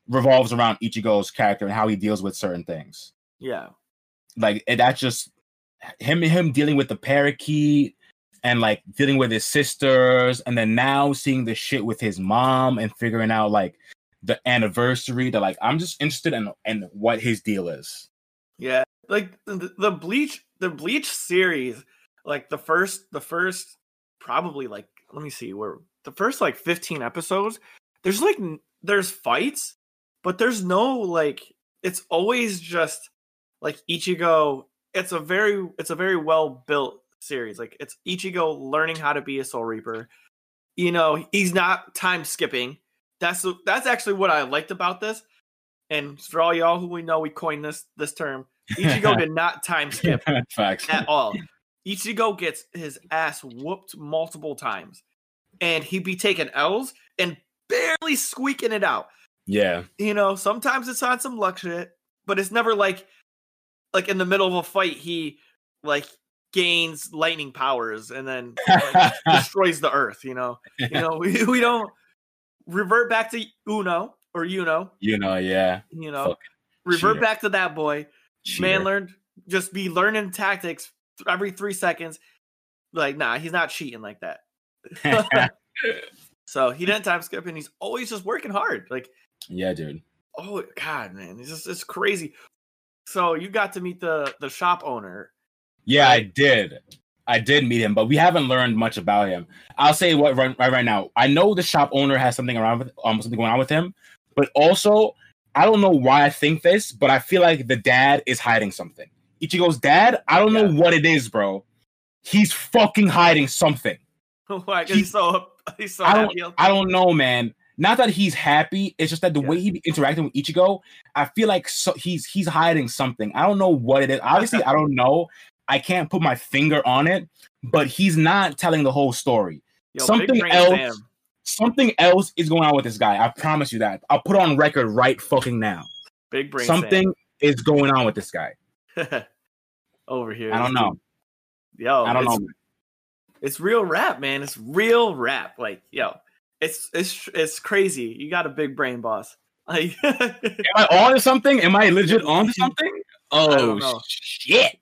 revolves around Ichigo's character and how he deals with certain things. Yeah. like and that's just him him dealing with the parakeet and like dealing with his sisters and then now seeing the shit with his mom and figuring out like the anniversary that like i'm just interested in in what his deal is Yeah. Like the, the Bleach, the Bleach series, like the first, the first, probably like, let me see, where the first like 15 episodes, there's like, there's fights, but there's no like, it's always just like Ichigo. It's a very, it's a very well built series. Like it's Ichigo learning how to be a Soul Reaper. You know, he's not time skipping. That's that's actually what I liked about this. And for all y'all who we know, we coined this this term. Ichigo did not time skip (laughs) facts at all. Ichigo gets his ass whooped multiple times, and he'd be taking L's and barely squeaking it out. yeah You know, sometimes it's on some luck shit, but it's never like like in the middle of a fight he like gains lightning powers and then like, (laughs) destroys the earth. You know, you know we, (laughs) we don't revert back to Uno or Uno. you know yeah You know, Fucking revert cheater. back to that boy. Man learned just be learning tactics every three seconds. Like, nah, he's not cheating like that. (laughs) so he didn't time skip, and he's always just working hard. Like, yeah dude oh god, man, it's just it's crazy. So you got to meet the the shop owner. Yeah i did i did meet him but we haven't learned much about him i'll say what right, right right now i know the shop owner has something around with um something going on with him but also I don't know why I think this, but I feel like the dad is hiding something. Ichigo's dad, I don't know what it is, bro. He's fucking hiding something. (laughs) like He- he's so he's so I don't, I don't know, man. Not that he's happy. It's just that the Yeah. way he be interacting with Ichigo, I feel like so, he's he's hiding something. I don't know what it is. Obviously, (laughs) I don't know. I can't put my finger on it, but he's not telling the whole story. Yo, something else- Sam. Something else is going on with this guy. I promise you that. I'll put on record right fucking now. Big brain. something is going on with this guy. (laughs) Over here. I don't know. Yo, I don't it's, know. It's real rap, man. It's real rap. Like, yo, it's it's it's crazy. You got a big brain, boss. (laughs) Like, Am I on to something? Am I legit (laughs) on to something? Oh shit!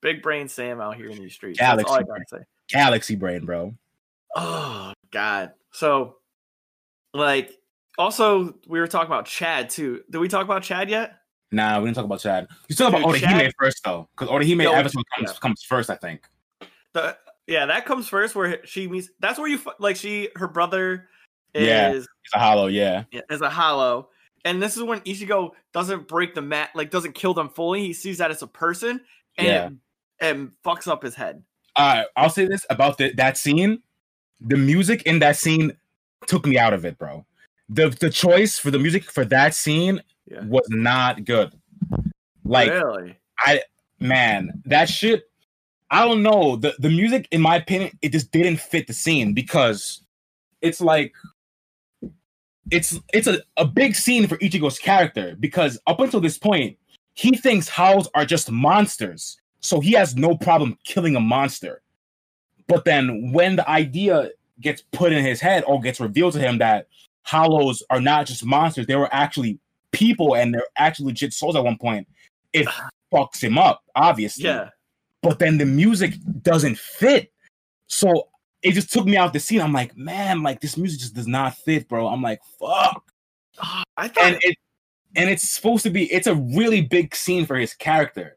Big brain Sam out here in these streets. That's all I Galaxy gotta say. Galaxy brain, bro. Oh God. So, like, also we were talking about Chad too. Did we talk about Chad yet? Nah, we didn't talk about Chad. You talk about Orihime Chad- first though, because Yo, episode comes yeah. comes first, I think. The yeah, that comes first where she meets. That's where you like she her brother is Yeah. It's a hollow, yeah. yeah, is a hollow. And this is when Ichigo doesn't break the mat, like doesn't kill them fully. He sees that as a person and Yeah. And fucks up his head. Right, I'll say this about the, that scene. The music in that scene took me out of it, bro. The the choice for the music for that scene Yeah. was not good. Like really? I man, that shit. I don't know. The the music, in my opinion, it just didn't fit the scene because it's like it's it's a, a big scene for Ichigo's character because up until this point, he thinks hollows are just monsters. So he has no problem killing a monster. But then when the idea gets put in his head or gets revealed to him that hollows are not just monsters, they were actually people and they're actually legit souls at one point, it (sighs) fucks him up, obviously. Yeah. But then the music doesn't fit. So it just took me out the scene. I'm like, man, like this music just does not fit, bro. I'm like, fuck. (sighs) I thought And it and it's supposed to be it's a really big scene for his character.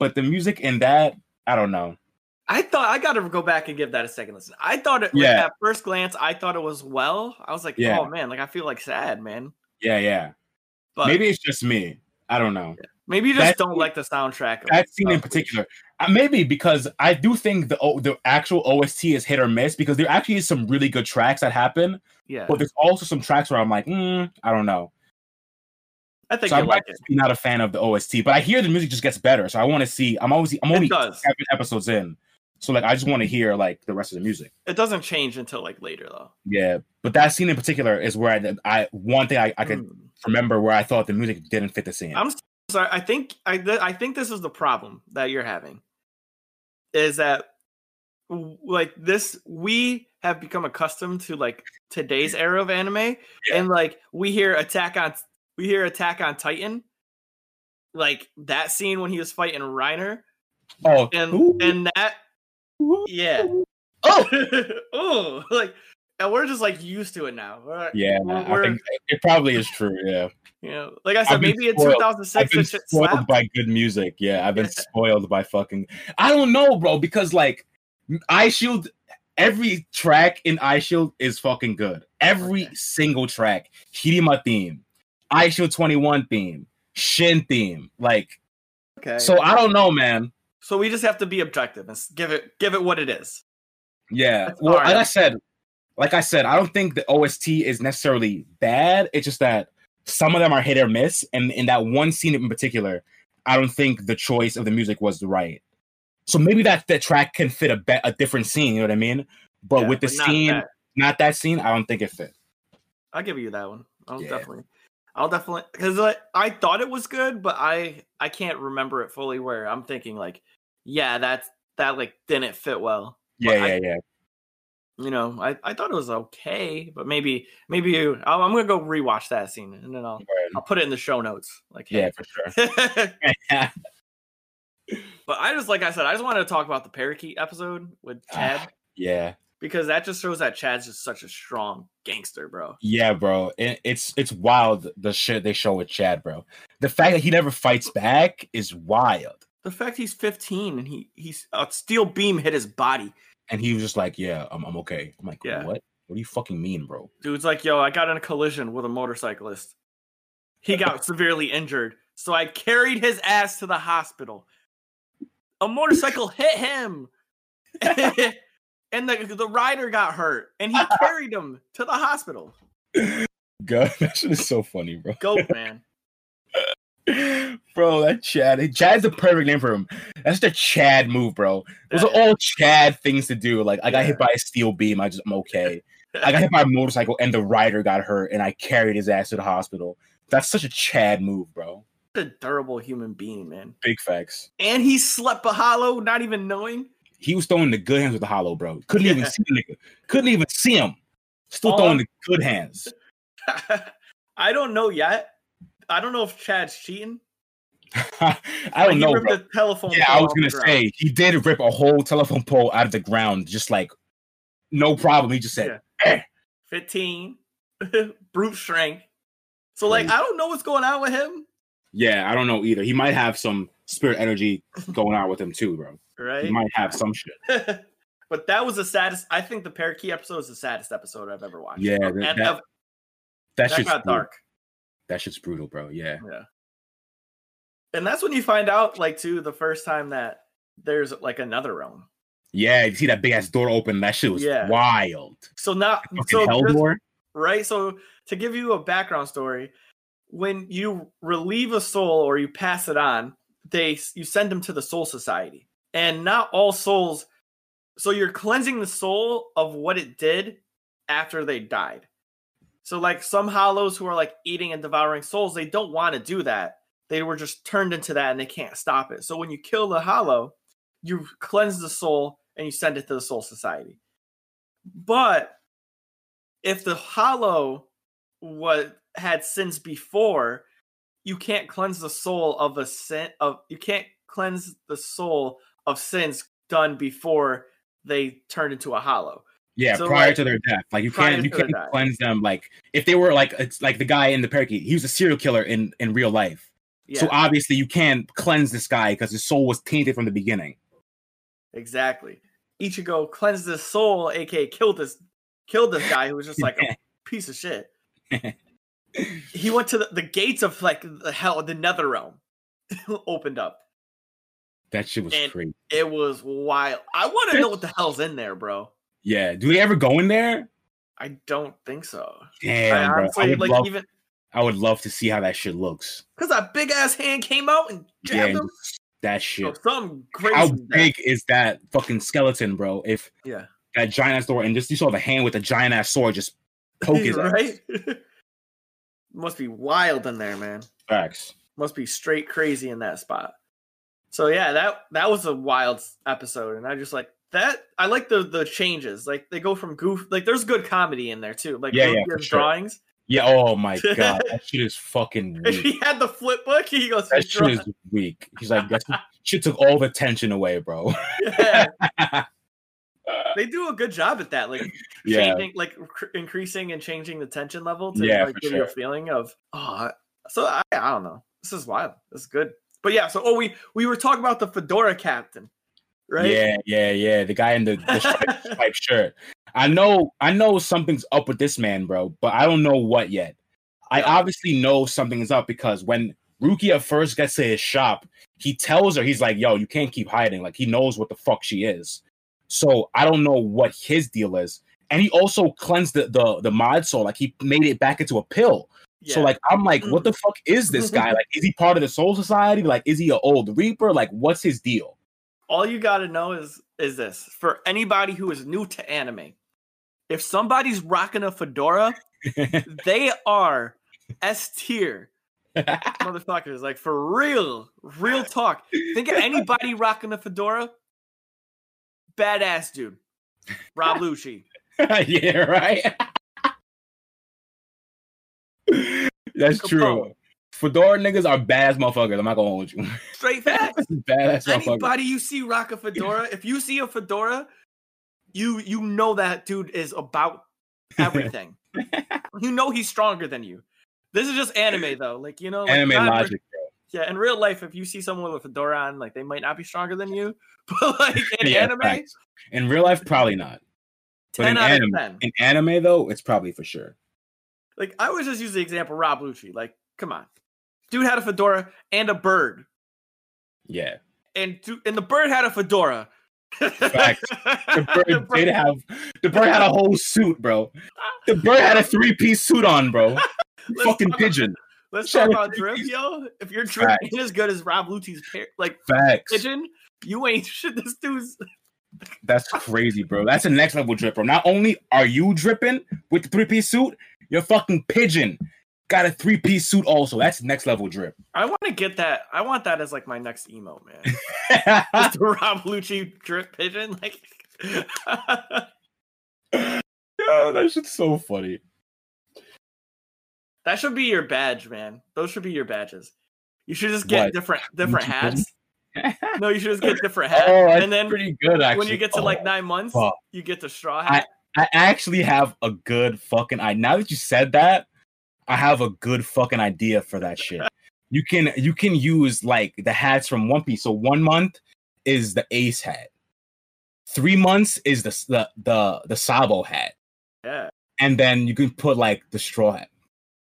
But the music in that, I don't know. I thought I got to go back and give that a second listen. I thought it. Yeah. Like, at first glance, I thought it was well. I was like, Yeah. oh man, like I feel like sad, man. Yeah, yeah. But Maybe it's just me. I don't know. maybe you just that don't scene- like the soundtrack. of- That scene in of particular. Uh, maybe because I do think the O- the actual OST is hit or miss because there actually is some really good tracks that happen, Yeah, but there's also some tracks where I'm like, mm, I don't know. I think So I'm like like, it. not a fan of the OST, but I hear the music just gets better. So I want to see. I'm always I'm only seven episodes in, so like I just want to hear like the rest of the music. It doesn't change until like later though. Yeah, but that scene in particular is where I, I one thing I, I could Hmm. remember where I thought the music didn't fit the scene. I'm sorry. I think I th- I think this is the problem that you're having. Is that like this? We have become accustomed to like today's era of anime, Yeah. and like we hear Attack on we hear Attack on Titan, like that scene when he was fighting Reiner, oh, and ooh, and that yeah, oh, (laughs) oh, like and we're just like used to it now. We're- yeah, we're- I think it probably is true. Yeah, you know, like I said, I've maybe in spoiled. 2006 I've been spoiled slapped. by good music. Yeah, I've been (laughs) spoiled by fucking. I don't know, bro, because like Eye Shield, every track in Eye Shield is fucking good. Every Okay. single track, Hiruma theme, Eye Shield Twenty One theme, Shin theme, like. Okay. So I don't know, man. So we just have to be objective and s- give it give it what it is. Yeah. That's Well, all right. like I said, like I said, I don't think the OST is necessarily bad. It's just that some of them are hit or miss, and in that one scene in particular, I don't think the choice of the music was the right. So maybe that that track can fit a be- a different scene. You know what I mean? But Yeah, with the but not scene, that. not that scene, I don't think it fit. I'll give you that one. I'll Yeah. definitely, I'll definitely because like, I thought it was good, but I I can't remember it fully. Where I'm thinking like, yeah, that's that like didn't fit well. Yeah, But I- yeah, yeah. You know, I, I thought it was okay, but maybe maybe you, I'm, I'm gonna go rewatch that scene and then I'll Right. I'll put it in the show notes. Like, Yeah, for sure. hey. (laughs) (laughs) but I just like I said, I just wanted to talk about the parakeet episode with ah, Ted. yeah, because that just shows that Chad's just such a strong gangster, bro. yeah, bro. It, it's it's wild the shit they show with Chad, bro. The fact that he never fights back is wild. The fact he's 15 and he he's a steel beam hit his body. And he was just like, "Yeah, I'm, I'm okay." I'm like, Yeah. "What? What do you fucking mean, bro?" Dude's like, yo, I got in a collision with a motorcyclist. He got (laughs) severely injured, so I carried his ass to the hospital. A motorcycle hit him, (laughs) (laughs) and the the rider got hurt, and he (laughs) carried him to the hospital. God, (laughs) that shit is so funny, bro. Goat man. (laughs) bro, that Chad. Chad's the perfect name for him. That's the Chad move, bro. Those are all Chad things to do. Like, I got hit by a steel beam. I just, I'm okay. I got hit by a motorcycle, and the rider got hurt, and I carried his ass to the hospital. That's such a Chad move, bro. a durable human being, man. Big facts. And he slept a hollow, not even knowing. He was throwing the good hands with the hollow, bro. Couldn't even see the nigga. Couldn't even see him. Still All throwing I'm- the good hands. (laughs) I don't know yet. I don't know if Chad's cheating. (laughs) I don't he know, ripped bro. the telephone. Yeah, I was gonna say he did rip a whole telephone pole out of the ground, just like no problem. He just said, "Eh." 15 (laughs) brute strength. So like I don't know what's going on with him, "Yeah, I don't know either. He might have some spirit energy going on with him too, bro. Right? might have some shit." (laughs) but that was the saddest. I think the parakeet episode is the saddest episode I've ever watched. Yeah, And that- that, that- That that shit's got dark. That shit's brutal, bro. Yeah, Yeah. And that's when you find out, like, too, the first time that there's like another realm. yeah. You see that big ass door open? That shit was Yeah. wild. So now, so right? So to give you a background story, when you relieve a soul or you pass it on, they you send them to the soul society. And not all souls so you're cleansing the soul of what it did after they died. So like some hollows who are like eating and devouring souls, they don't want to do that. They were just turned into that and they can't stop it. So when you kill the hollow, you cleanse the soul and you send it to the soul society. But if the hollow what had sins before, you can't cleanse the soul of a sin of you can't cleanse the soul of sins done before they turned into a hollow. Yeah, So, prior like, to their death, like you can't you can't cleanse them. Like if they were like it's like the guy in the parakeet, he was a serial killer in in real life. Yeah, So obviously you can't cleanse this guy because his soul was tainted from the beginning. exactly. Ichigo cleansed his soul, aka killed this killed this guy who was just like a (laughs) piece of shit. he went to the, the gates of like the hell, the nether realm (laughs) opened up. That shit was And- crazy. It was wild. I want to know what the hell's in there, bro. Yeah. Do they ever go in there? I don't think so. Damn, I bro. I would, like love, even I would love to see how that shit looks. because that big ass hand came out and Yeah, jabbed him. that shit. something crazy. How big is that fucking skeleton, bro? If Yeah. that giant ass door and just you saw the hand with the giant ass sword just poke his (laughs) right? (laughs) Must be wild in there, man. Facts. Must be straight crazy in that spot. So yeah, that that was a wild episode, and I just like that. I like the the changes. Like they go from goof. Like there's good comedy in there too. Like Yeah, yeah, sure. drawings. Yeah. Oh my (laughs) god, that shit is fucking (laughs) weak. he had the flip book, he goes. That "His shit is weak. He's like, that (laughs) shit took all the tension away, bro. Yeah. they do a good job at that. Like yeah. changing, like cr- increasing and changing the tension level to Yeah, like give you a feeling of oh. So I, I don't know. This is wild. This is good. But yeah. So oh, we we were talking about the fedora captain, right? Yeah, yeah, yeah. The guy in the, the striped, (laughs) striped shirt. I know, I know something's up with this man, bro, but I don't know what yet. I obviously know something is up because when Rukia first gets to his shop, he tells her, he's like, yo, you can't keep hiding. Like, he knows what the fuck she is. So I don't know what his deal is. And he also cleansed the, the, the mod soul. Like, he made it back into a pill. So, like, I'm like, what the mm. fuck is this (laughs) guy? Like, is he part of the Soul Society? Like, is he an old Reaper? Like, what's his deal? all you got to know is is this for anybody who is new to anime. If somebody's rocking a fedora, (laughs) they are S tier (laughs) motherfuckers. Like for real, real talk. Think of anybody rocking a fedora, badass dude. Rob Lucci. yeah, right. (laughs) That's true. Fedora niggas are badass motherfuckers. I'm not gonna hold you. (laughs) Straight facts. (laughs) badass. Anybody you see rock a fedora, if you see a fedora, you you know that dude is about everything. you know he's stronger than you. This is just anime though. Like you know, like, Anime re- logic, yeah, in real life, if you see someone with a fedora on, like they might not be stronger than you. But like in Yeah, anime, facts. In real life, probably not. But ten in out anime, of ten. in anime though, it's probably for sure. Like I always just use the example Rob Lucci. Like, come on, dude had a fedora and a bird, Yeah. and dude, and the bird had a fedora. Facts. (laughs) The bird did have the bird had a whole suit, bro. The bird had a three piece suit on, bro. (laughs) Fucking pigeon. Let's Shout talk out about to drip, yo. If your drip Facts. ain't as good as Rob Lucci's pair, like Facts. pigeon, you ain't (laughs) shit. This dude's That's crazy, bro. That's a next level drip, bro. Not only are you dripping with the three piece suit, your fucking pigeon got a three piece suit also. That's next level drip. I want to get that. I want that as like my next emo, man. (laughs) Just the Rob Lucci drip pigeon, like. Yo, (laughs) Oh, that shit's so funny. That should be your badge, man. Those should be your badges. You should just get What? different different hats. (laughs) No, you should just get different oh, hats. that's and then pretty good. Actually, when you get to like nine months, oh, fuck. you get the straw hat. I actually have a good fucking. I now that you said that, I have a good fucking idea for that shit. You can you can use like the hats from One Piece. So one month is the Ace hat. Three months is the the the, the Sabo hat, yeah. and then you can put like the straw hat.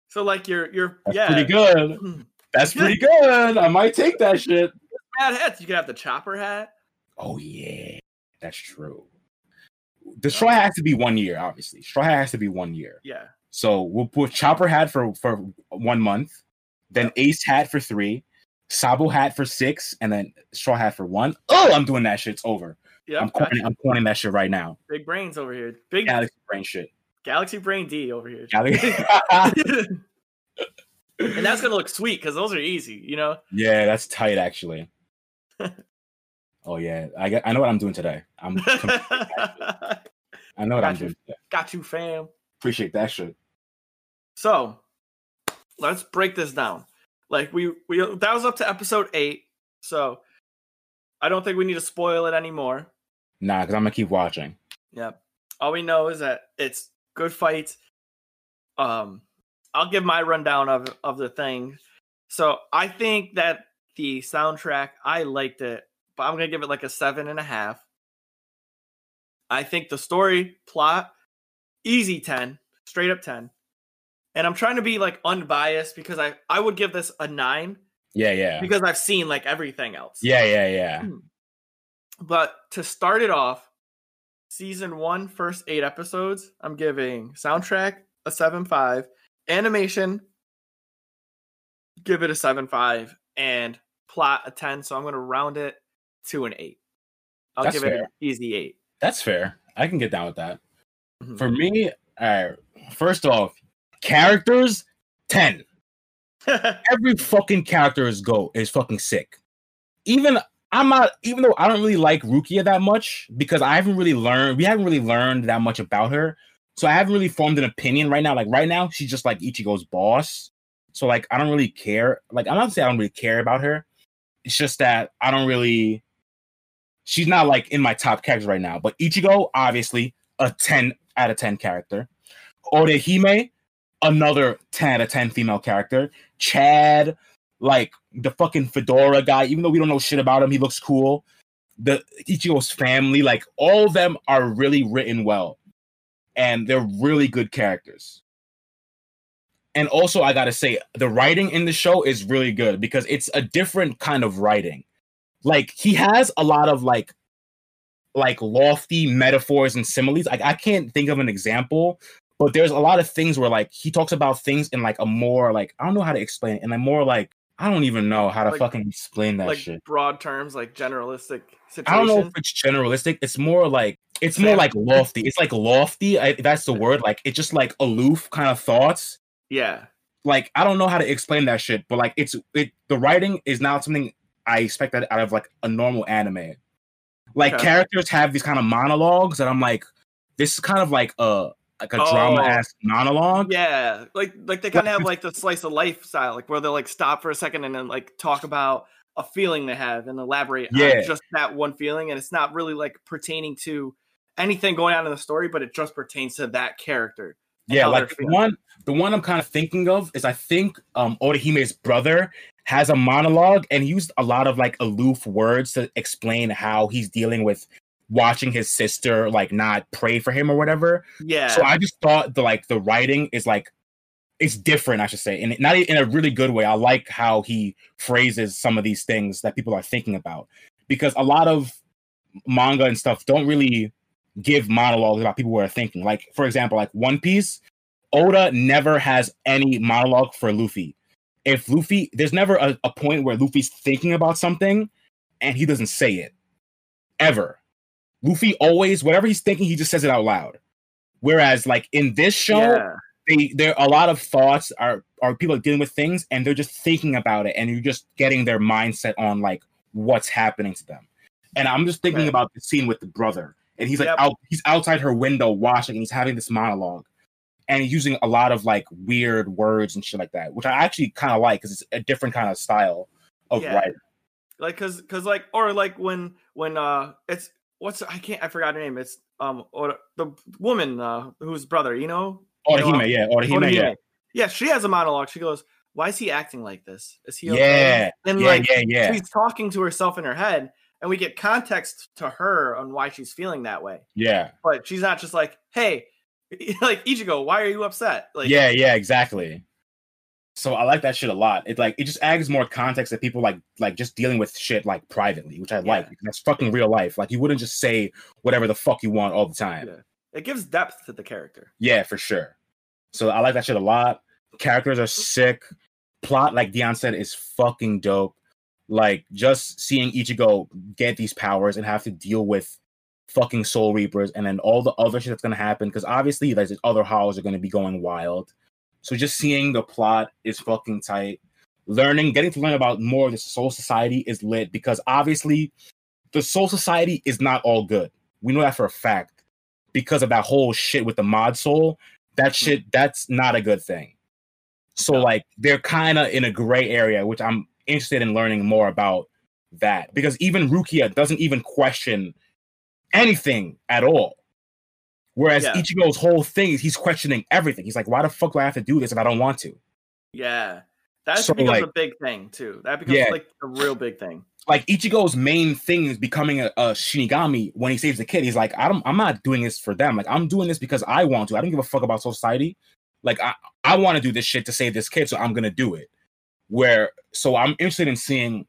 So like you're you're That's yeah. pretty good. (clears throat) That's pretty good. I might take that shit. Mad hats. You could have the chopper hat. Oh yeah, that's true. The straw has to be one year, obviously. Straw hat has to be one year. Yeah. So we'll put chopper hat for for one month, then ace hat for three, sabo hat for six, and then straw hat for one. Oh, I'm doing that shit. It's over. Yeah. I'm coining, I'm coining that shit right now. Big brains over here. Big Galaxy brain shit. Galaxy Brain D over here. Galaxy. (laughs) (laughs) and that's gonna look sweet because those are easy, you know. yeah, that's tight actually. (laughs) oh yeah, I get, I know what I'm doing today. I'm (laughs) I know what I'm Gotcha. doing today. Got you, fam. Appreciate that shit. So let's break this down. Like we we that was up to episode eight, so I don't think we need to spoil it anymore. Nah, because I'm gonna keep watching. Yep. All we know is that it's good fights. Um, I'll give my rundown of of the thing. So I think that the soundtrack I liked it, but I'm gonna give it like a seven and a half. I think the story plot easy ten, straight up ten. And I'm trying to be like unbiased because I I would give this a nine Yeah, yeah, because I've seen like everything else. yeah, yeah, yeah. (clears throat) But to start it off, season one, first eight episodes, I'm giving soundtrack a seven five, animation, give it a seven five, and plot a ten. So I'm gonna round it to and eight. I'll That's give it an easy eight. That's fair. I can get down with that. Mhm. For me, all right, first off, characters 10. (laughs) Every fucking character is go is fucking sick. Even I'm not even though I don't really like Rukia that much because I haven't really learned we haven't really learned that much about her. So I haven't really formed an opinion right now. Like right now, she's just like Ichigo's boss. So like I don't really care. Like I'm not saying I don't really care about her. It's just that I don't really she's not like in my top characters right now. But Ichigo, obviously, a 10 out of 10 character. Orihime, another 10 out of 10 female character. Chad, like the fucking fedora guy, even though we don't know shit about him, he looks cool. The Ichigo's family, like all of them are really written well. And they're really good characters. And also, I gotta say, the writing in the show is really good because it's a different kind of writing. Like he has a lot of like like lofty metaphors and similes. Like I can't think of an example, but there's a lot of things where like he talks about things in like a more like I don't know how to explain it, in a more like I don't even know how to Like- fucking explain that like shit. broad terms, like generalistic situations. I don't know if it's generalistic. It's more like it's more like lofty. It's like lofty. I, that's the word. Like it's just like aloof kind of thoughts. yeah. Like I don't know how to explain that shit, but like it's it. The writing is not something I expect that out of like a normal anime. Like Okay. characters have these kind of monologues that I'm like, this is kind of like a like a drama Oh. ass monologue. Yeah, like like they kind of have like the slice of life style, like where they'll like stop for a second and then like talk about a feeling they have and elaborate Yeah. on just that one feeling, and it's not really like pertaining to anything going on in the story, but it just pertains to that character. Yeah, like the one the one I'm kind of thinking of is I think um Orihime's brother has a monologue and he used a lot of like aloof words to explain how he's dealing with watching his sister like not pray for him or whatever. Yeah, So I just thought the like the writing is like it's different, I should say, and not in a really good way. I like how he phrases some of these things that people are thinking about because a lot of manga and stuff don't really give monologues about people who are thinking. Like for example, like One Piece, Oda never has any monologue for Luffy. If Luffy, there's never a, a point where Luffy's thinking about something and he doesn't say it ever. Luffy always, whatever he's thinking, he just says it out loud. Whereas, like in this show, yeah. they there a lot of thoughts are are people dealing with things and they're just thinking about it and you're just getting their mindset on like what's happening to them. And I'm just thinking Right. about the scene with the brother and he's like Yep. out he's outside her window washing and he's having this monologue and using a lot of like weird words and shit like that which i actually kind of like because it's a different kind of style of Yeah. writing like because because like or like when when uh it's what's i can't i forgot her name it's um or the woman uh whose brother you know Orihime, yeah Orihime, yeah Orihime. yeah yeah. she has a monologue she goes why is he acting like this is he okay? yeah and yeah like yeah yeah she's talking to herself in her head and we get context to her on why she's feeling that way yeah but she's not just like hey (laughs) like ichigo why are you upset like yeah yeah exactly so i like that shit a lot it like it just adds more context that people like like just dealing with shit like privately which i like Yeah. because that's fucking real life like you wouldn't just say whatever the fuck you want all the time Yeah. it gives depth to the character Yeah, for sure. So I like that shit a lot. Characters are sick. Plot, like Dion said, is fucking dope. Like just seeing Ichigo get these powers and have to deal with fucking Soul Reapers and then all the other shit that's gonna happen. Because obviously, like, other hollows are gonna be going wild. So just seeing the plot is fucking tight. Learning, getting to learn about more of the Soul Society is lit because obviously the Soul Society is not all good. We know that for a fact because of that whole shit with the mod soul that mm. shit that's not a good thing so No. like they're kind of in a gray area which i'm interested in learning more about that because even rukia doesn't even question anything at all whereas Yeah. ichigo's whole thing is he's questioning everything he's like why the fuck do i have to do this if i don't want to yeah that So, becomes like- a big thing too that becomes Yeah. like a real big thing like Ichigo's main thing is becoming a, a Shinigami when he saves the kid. He's like, I don't, I'm not doing this for them. Like, I'm doing this because I want to. I don't give a fuck about society. Like, I, I want to do this shit to save this kid, so I'm gonna do it. Where, so I'm interested in seeing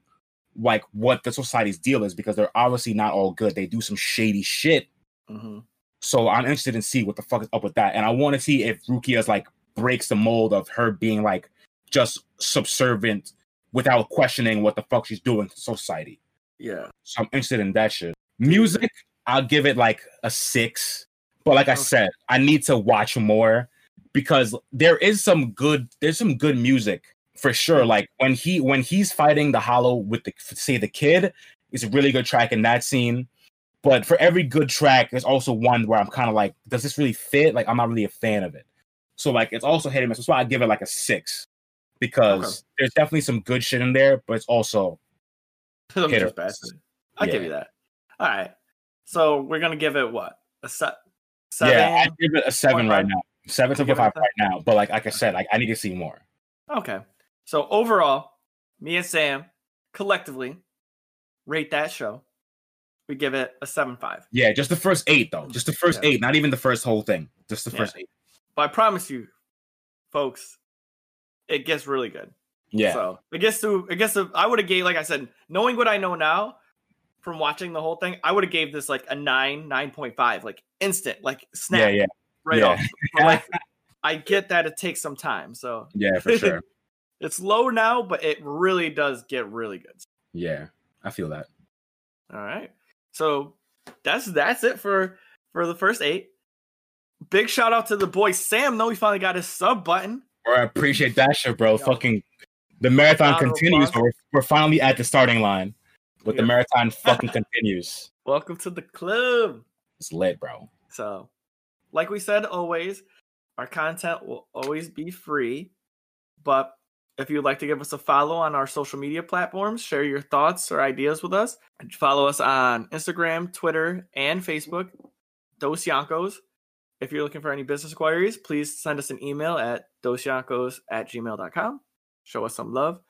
like what the society's deal is because they're obviously not all good. They do some shady shit. hmm So I'm interested in see what the fuck is up with that, and I want to see if Rukia's like breaks the mold of her being like just subservient without questioning what the fuck she's doing to society. yeah So I'm interested in that shit. Music, I'll give it like a six. But like I said, I need to watch more because there is some good, there's some good music for sure. Like when he when he's fighting the hollow with the say the kid, it's a really good track in that scene. But for every good track, there's also one where I'm kind of like, does this really fit? Like I'm not really a fan of it. So like it's also hit and miss. That's why I give it like a six. Because there's definitely some good shit in there, but it's also (laughs) Hit or miss. I'll give you that. All right. So we're gonna give it what? A set seven? Yeah, I give it a seven right 0.5? now. Seven to five right now. But like like I said, like I need to see more. Okay. So overall, me and Sam collectively rate that show. We give it a seven five. Yeah, just the first eight though. Just the first Yeah. eight, not even the first whole thing. Just the Yeah. first eight. But I promise you, folks, it gets really good. Yeah. So it gets to I guess to I would have gave like I said, knowing what I know now from watching the whole thing, I would have gave this like a nine, nine point five, like instant, like snap yeah, yeah, right yeah. off. But, like I get that it takes some time. So (laughs) yeah, for sure. It's low now, but it really does get really good. Yeah, I feel that. All right. So that's that's it for for the first eight. Big shout out to the boy Sam. though he finally got his sub button. Or I appreciate that shit, bro. Yo. Fucking the marathon continues, we're, we're finally at the starting line. But the marathon (laughs) fucking continues. Welcome to the club. It's lit, bro. So, like we said, always our content will always be free. But if you'd like to give us a follow on our social media platforms, share your thoughts or ideas with us, follow us on Instagram, Twitter, and Facebook, Dos Yankos. If you're looking for any business inquiries, please send us an email at dosyankos at gmail.com. Show us some love.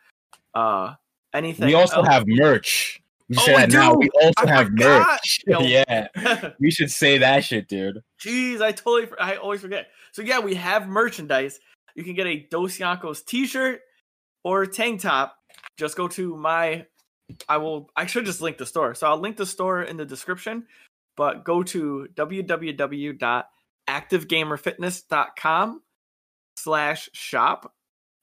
Uh, anything. We also else? have merch. We Oh, we that now. do! We also I have forgot! merch. (laughs) Yo. yeah. (laughs) We should say that shit, dude. Jeez, I totally, I always forget. So yeah, we have merchandise. You can get a Dos Yankos t-shirt or tank top. Just go to my, I will, I should just link the store. So I'll link the store in the description, but go to www.activegamerfitness.com slash shop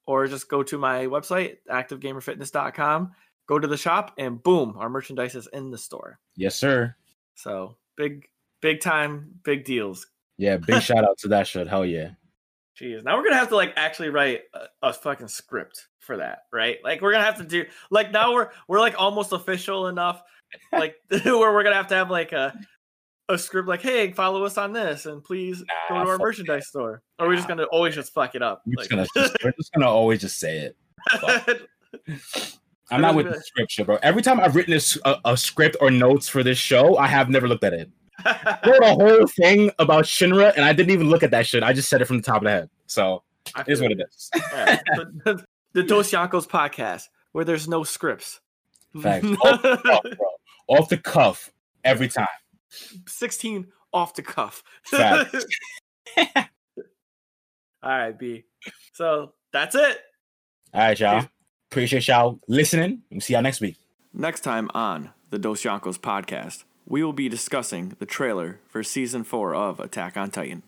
or just go to my website, activegamerfitness.com, go to the shop and boom, our merchandise is in the store. Yes, sir. So big, big time, big deals. Yeah, big (laughs) shout out to that shit. Hell yeah. Jeez, now we're gonna have to like actually write a, a fucking script for that, right? Like we're gonna have to do like now we're we're like almost official enough, like (laughs) where we're gonna have to have like a a script like, "Hey, follow us on this, and please go to our merchandise store." Or are we just gonna always just fuck it up? We're just gonna we're just gonna always just say it. (laughs) I'm not with the script, bro. Every time I've written this, a, a script or notes for this show, I have never looked at it. I wrote a whole thing about Shinra, and I didn't even look at that shit. I just said it from the top of the head. So I it is what it is. Yeah. (laughs) the, the Dos Yankos podcast, where there's no scripts. Facts. (laughs) Off the cuff. Off the cuff every time. 16 off the cuff. Facts. (laughs) All right, B. So that's it. All right, y'all. Appreciate y'all listening. We'll see y'all next week. Next time on the Dos Yankos podcast, we will be discussing the trailer for season four of Attack on Titan.